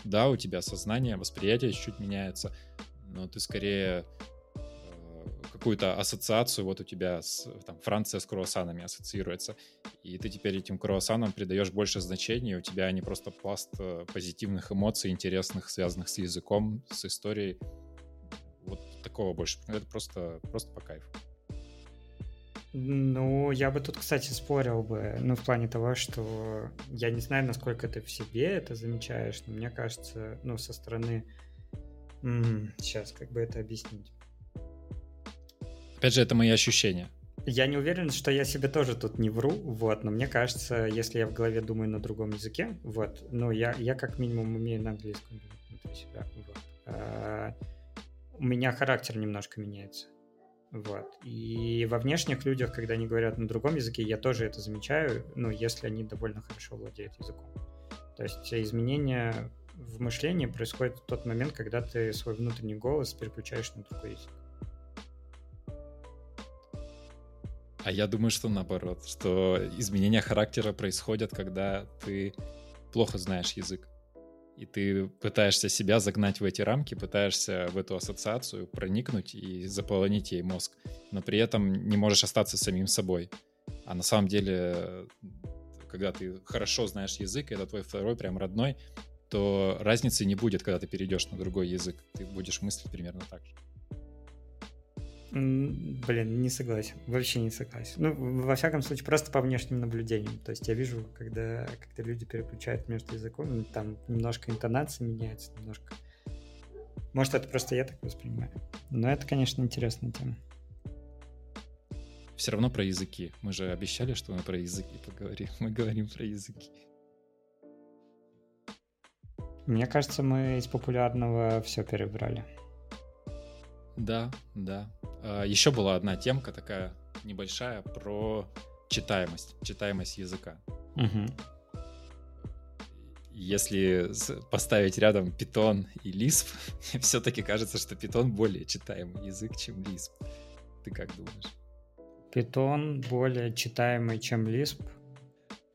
Да, у тебя сознание, восприятие чуть-чуть меняется, но ты скорее э, какую-то ассоциацию, вот у тебя с, там, Франция с круассанами ассоциируется, и ты теперь этим круассанам придаешь больше значения, у тебя не просто пласт э, позитивных эмоций, интересных, связанных с языком, с историей, такого больше. Это просто, просто по кайфу. Ну, я бы тут, кстати, спорил бы, ну, в плане того, что я не знаю, насколько ты в себе это замечаешь, но мне кажется, ну, со стороны... М-м, сейчас, как бы это объяснить? Опять же, это мои ощущения. Я не уверен, что я себе тоже тут не вру, вот, но мне кажется, если я в голове думаю на другом языке, вот, ну, я, я как минимум умею на английском думать внутри себя, вот. А, у меня характер немножко меняется. Вот. И во внешних людях, когда они говорят на другом языке, я тоже это замечаю, ну, если они довольно хорошо владеют языком. То есть изменения в мышлении происходят в тот момент, когда ты свой внутренний голос переключаешь на другой язык. А я думаю, что наоборот, что изменения характера происходят, когда ты плохо знаешь язык и ты пытаешься себя загнать в эти рамки, пытаешься в эту ассоциацию проникнуть и заполонить ей мозг, но при этом не можешь остаться самим собой. А на самом деле, когда ты хорошо знаешь язык, это твой второй прям родной, то разницы не будет, когда ты перейдешь на другой язык. Ты будешь мыслить примерно так же. Блин, не согласен. Вообще не согласен. Ну, во всяком случае, просто по внешним наблюдениям. То есть я вижу, когда, когда люди переключают между языком, там немножко интонация меняется, немножко... Может, это просто я так воспринимаю. Но это, конечно, интересная тема. Все равно про языки. Мы же обещали, что мы про языки поговорим. [laughs] Мы говорим про языки. Мне кажется, мы из популярного все перебрали. Да, да. А, Еще была одна темка такая небольшая про читаемость, читаемость языка. Угу. Если поставить рядом Python и Lisp, [laughs] все-таки кажется, что Python более читаемый язык, чем Lisp. Ты как думаешь? Python более читаемый, чем Lisp.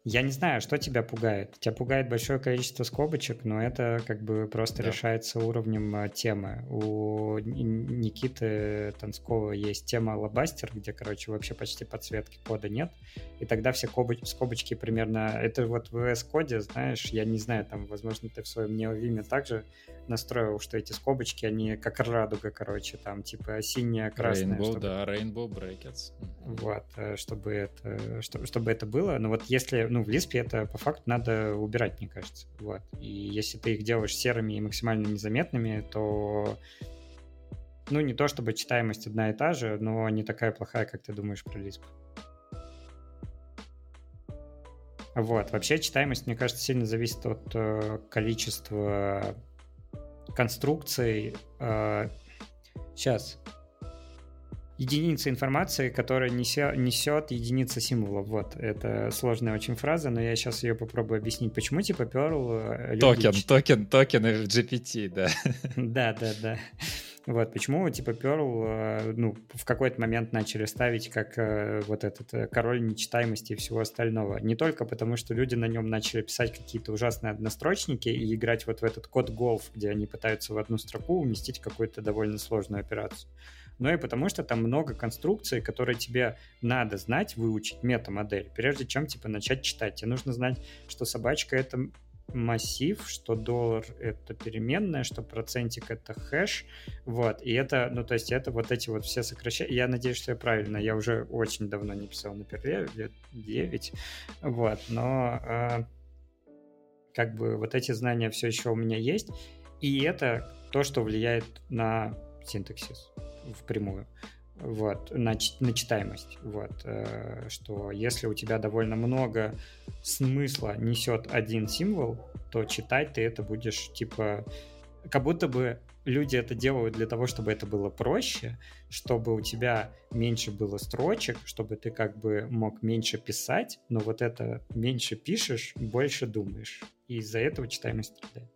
Я не знаю, что тебя пугает. Тебя пугает большое количество скобочек, но это как бы просто да. решается уровнем а, темы. У Никиты Танского есть тема Лобастер, где, короче, вообще почти подсветки кода нет. И тогда все скобочки примерно... Это вот в VS Code, знаешь, я не знаю, там, возможно, ты в своем неовиме также настроил, что эти скобочки, они как радуга, короче, там, типа синяя, красная. Rainbow, чтобы... да, Rainbow Brackets. Вот, э, чтобы это, чтобы, чтобы это было. Но вот если ну, в Lisp это по факту надо убирать, мне кажется. Вот. И если ты их делаешь серыми и максимально незаметными, то ну, не то чтобы читаемость одна и та же, но не такая плохая, как ты думаешь про Lisp. Вот. Вообще читаемость, мне кажется, сильно зависит от э, количества конструкций. Э, сейчас. Единица информации, которая несет, несет единица символов. Вот, это сложная очень фраза, но я сейчас ее попробую объяснить. Почему, типа, Perl... Э, токен, токен, токен в GPT, да. [laughs] Да, да, да. Вот, почему, типа, Perl, э, ну, в какой-то момент начали ставить как э, вот этот король нечитаемости и всего остального. Не только потому, что люди на нем начали писать какие-то ужасные однострочники и играть вот в этот code golf, где они пытаются в одну строку уместить какую-то довольно сложную операцию но и потому что там много конструкций, которые тебе надо знать, выучить метамодель, прежде чем, типа, начать читать. Тебе нужно знать, что собачка — это массив, что доллар это переменная, что процентик это хэш, вот, и это, ну, то есть это вот эти вот все сокращения, я надеюсь, что я правильно, я уже очень давно не писал на перле, лет 9, вот, но э, как бы вот эти знания все еще у меня есть, и это то, что влияет на синтаксис впрямую вот, на, на читаемость, вот, э, что если у тебя довольно много смысла несет один символ, то читать ты это будешь, типа, как будто бы люди это делают для того, чтобы это было проще, чтобы у тебя меньше было строчек, чтобы ты как бы мог меньше писать, но вот это меньше пишешь, больше думаешь. И из-за этого читаемость страдает.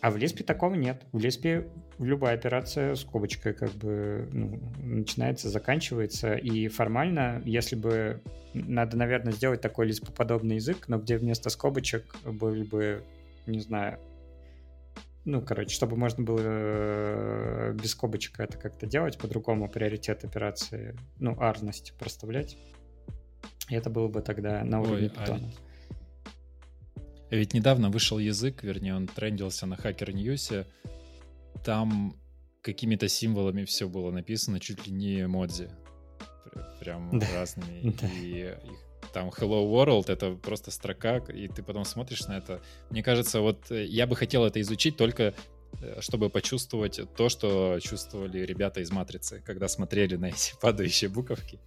А в Леспе такого нет. В Леспе любая операция скобочкой как бы ну, начинается, заканчивается. И формально, если бы надо, наверное, сделать такой лиспоподобный язык, но где вместо скобочек были бы, не знаю, ну, короче, чтобы можно было э, без скобочек это как-то делать, по-другому приоритет операции, ну, арность проставлять. И это было бы тогда на уровне Ой, питона. А ведь недавно вышел язык, вернее, он трендился на Hacker News. Там какими-то символами все было написано, чуть ли не эмодзи. Прям да. разными. [laughs] Да. И их, там Hello World — это просто строка, и ты потом смотришь на это. Мне кажется, вот э, я бы хотел это изучить только э, чтобы почувствовать то, что чувствовали ребята из «Матрицы», когда смотрели на эти [laughs] падающие буковки.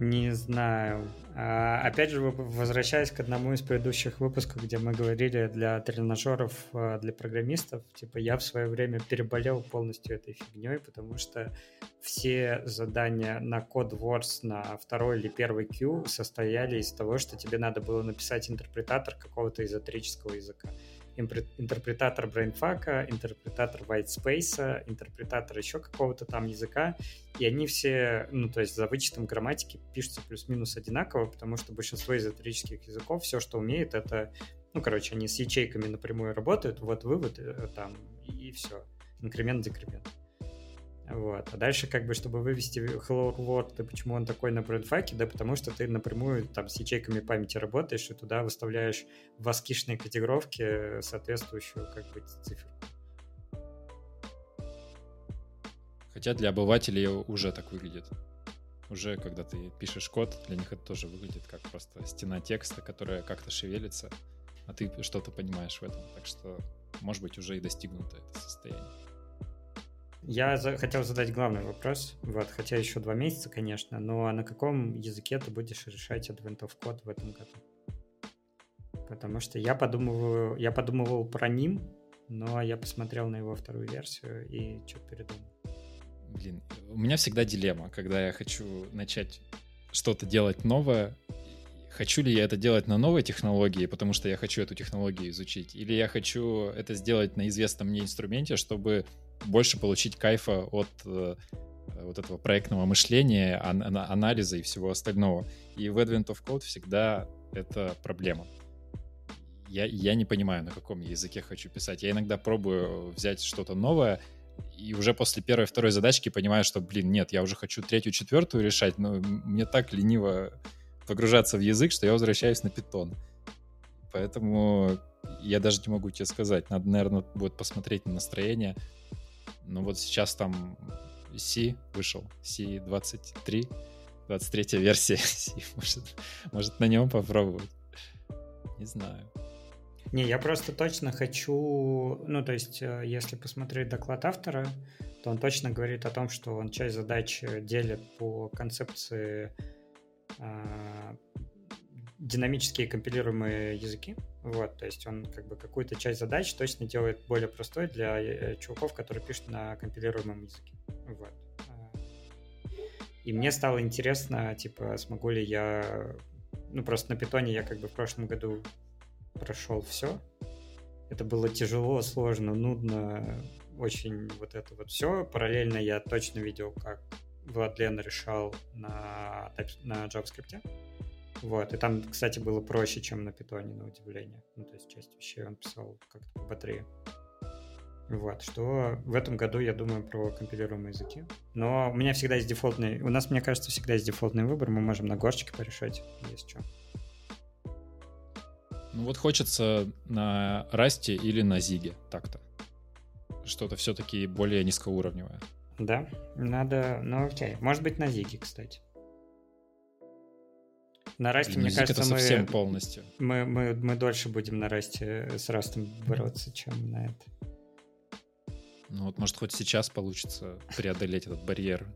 Не знаю. А, опять же, возвращаясь к одному из предыдущих выпусков, где мы говорили для тренажеров, а, для программистов, типа я в свое время переболел полностью этой фигней, потому что все задания на Code Wars на второй или первый kyu состояли из того, что тебе надо было написать интерпретатор какого-то эзотерического языка интерпретатор брейнфака, интерпретатор whitespace, интерпретатор еще какого-то там языка, и они все, ну, то есть за вычетом грамматики пишутся плюс-минус одинаково, потому что большинство эзотерических языков все, что умеет, это, ну, короче, они с ячейками напрямую работают, вот вывод э, там, и, все, инкремент-декремент. Вот. А дальше, как бы, чтобы вывести Hello World, да почему он такой на брендфаке, да потому что ты напрямую там с ячейками памяти работаешь и туда выставляешь в аскишные кодировки соответствующую, как бы, цифру. Хотя для обывателей уже так выглядит. Уже когда ты пишешь код, для них это тоже выглядит как просто стена текста, которая как-то шевелится, а ты что-то понимаешь в этом. Так что, может быть, уже и достигнуто это состояние. Я за, хотел задать главный вопрос, вот, хотя еще два месяца, конечно, но на каком языке ты будешь решать Advent of Code в этом году? Потому что я подумываю, я подумывал про ним, но я посмотрел на его вторую версию и что-то передумал. Блин, у меня всегда дилемма, когда я хочу начать что-то делать новое, хочу ли я это делать на новой технологии, потому что я хочу эту технологию изучить, или я хочу это сделать на известном мне инструменте, чтобы больше получить кайфа от э, вот этого проектного мышления, ан- анализа и всего остального. И в Advent of Code всегда это проблема. Я, я не понимаю, на каком языке хочу писать. Я иногда пробую взять что-то новое, и уже после первой, второй задачки понимаю, что, блин, нет, я уже хочу третью, четвертую решать, но мне так лениво погружаться в язык, что я возвращаюсь на питон. Поэтому я даже не могу тебе сказать. Надо, наверное, будет посмотреть на настроение. Но вот сейчас там C вышел, C23. 23 версия. [laughs] может, может, на нем попробовать. Не знаю. Не, я просто точно хочу, ну, то есть, э, если посмотреть доклад автора, то он точно говорит о том, что он часть задач делит по концепции э, динамические компилируемые языки. Вот, то есть он как бы какую-то часть задач точно делает более простой для э, чуваков, которые пишут на компилируемом языке. Вот. И мне стало интересно, типа, смогу ли я... Ну, просто на питоне я как бы в прошлом году прошел все. Это было тяжело, сложно, нудно, очень вот это вот все. Параллельно я точно видел, как Владлен решал на, на JavaScript. Вот, и там, кстати, было проще, чем на питоне, на удивление. Ну, то есть часть вещей он писал как-то быстрее. Вот, что в этом году я думаю про компилируемые языки. Но у меня всегда есть дефолтный... У нас, мне кажется, всегда есть дефолтный выбор. Мы можем на горшечке порешать, есть что. Ну вот хочется на Расте или на Зиге так-то. Что-то все-таки более низкоуровневое. Да, надо... Ну окей. Может быть, на Зиге, кстати. На Расте, Блин, мне кажется, это совсем мы, полностью. Мы, мы, мы дольше будем на Расте с Растом бороться, чем на это. Ну вот, может, хоть сейчас получится преодолеть этот барьер.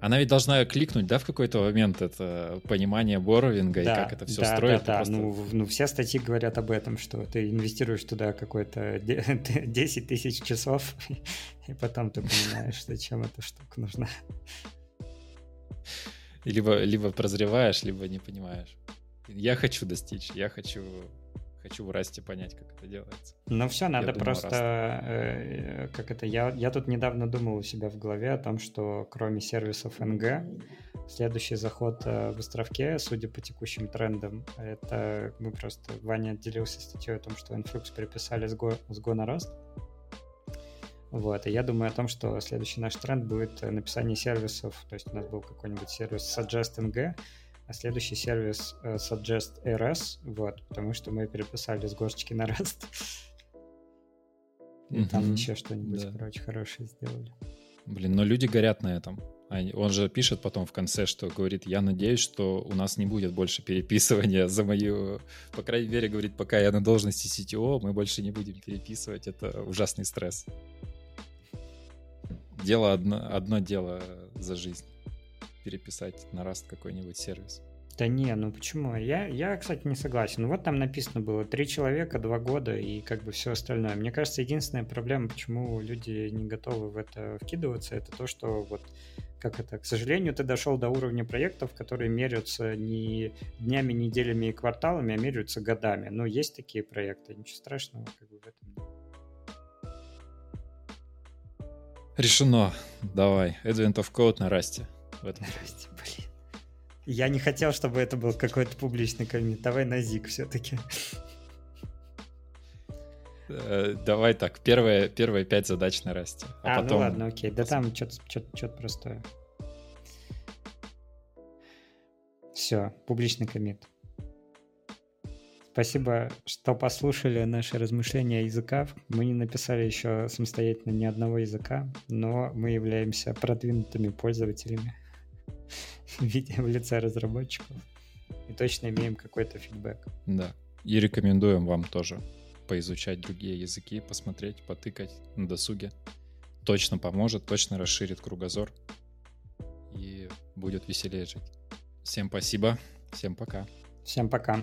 Она ведь должна кликнуть, да, в какой-то момент это понимание боровинга да, и как это все да, строит. Да, да, просто... ну, ну, все статьи говорят об этом, что ты инвестируешь туда какой-то 10 [laughs] тысяч часов, [laughs] и потом ты понимаешь, зачем эта штука нужна. Либо, либо прозреваешь, либо не понимаешь. Я хочу достичь, я хочу хочу в Расте понять, как это делается. Ну все, надо думаю, просто, э, как это, я, я тут недавно думал у себя в голове о том, что кроме сервисов НГ, следующий заход э, в островке, судя по текущим трендам, это мы просто, Ваня отделился статьей о том, что Influx переписали с Go, с Go на Rust. Вот, и я думаю о том, что следующий наш тренд будет написание сервисов, то есть у нас был какой-нибудь сервис Suggest NG, а следующий сервис uh, Suggest RS, вот, потому что мы переписали с горстки на Rust. И mm-hmm. там еще что-нибудь, да. короче, хорошее сделали. Блин, но люди горят на этом. Он же пишет потом в конце, что говорит, я надеюсь, что у нас не будет больше переписывания за мою... По крайней мере, говорит, пока я на должности CTO, мы больше не будем переписывать. Это ужасный стресс. Дело одно, одно дело за жизнь переписать на Rust какой-нибудь сервис. Да не, ну почему? Я, я, кстати, не согласен. Ну вот там написано было три человека, два года и как бы все остальное. Мне кажется, единственная проблема, почему люди не готовы в это вкидываться, это то, что вот как это, к сожалению, ты дошел до уровня проектов, которые меряются не днями, неделями и кварталами, а меряются годами. Но есть такие проекты, ничего страшного как бы в этом нет. Решено. Давай. Advent of Code на расте в этом. Здрасте, блин. Я не хотел, чтобы это был какой-то публичный коммент. Давай на ЗИК все-таки. Э, давай так, первые, первые пять задач на расте. А, а потом... ну ладно, окей. Да там что-то простое. Все, публичный коммент. Спасибо, что послушали наши размышления о языках. Мы не написали еще самостоятельно ни одного языка, но мы являемся продвинутыми пользователями [laughs] виде в лице разработчиков. И точно имеем какой-то фидбэк. Да. И рекомендуем вам тоже поизучать другие языки, посмотреть, потыкать на досуге. Точно поможет, точно расширит кругозор и будет веселее жить. Всем спасибо, всем пока. Всем пока.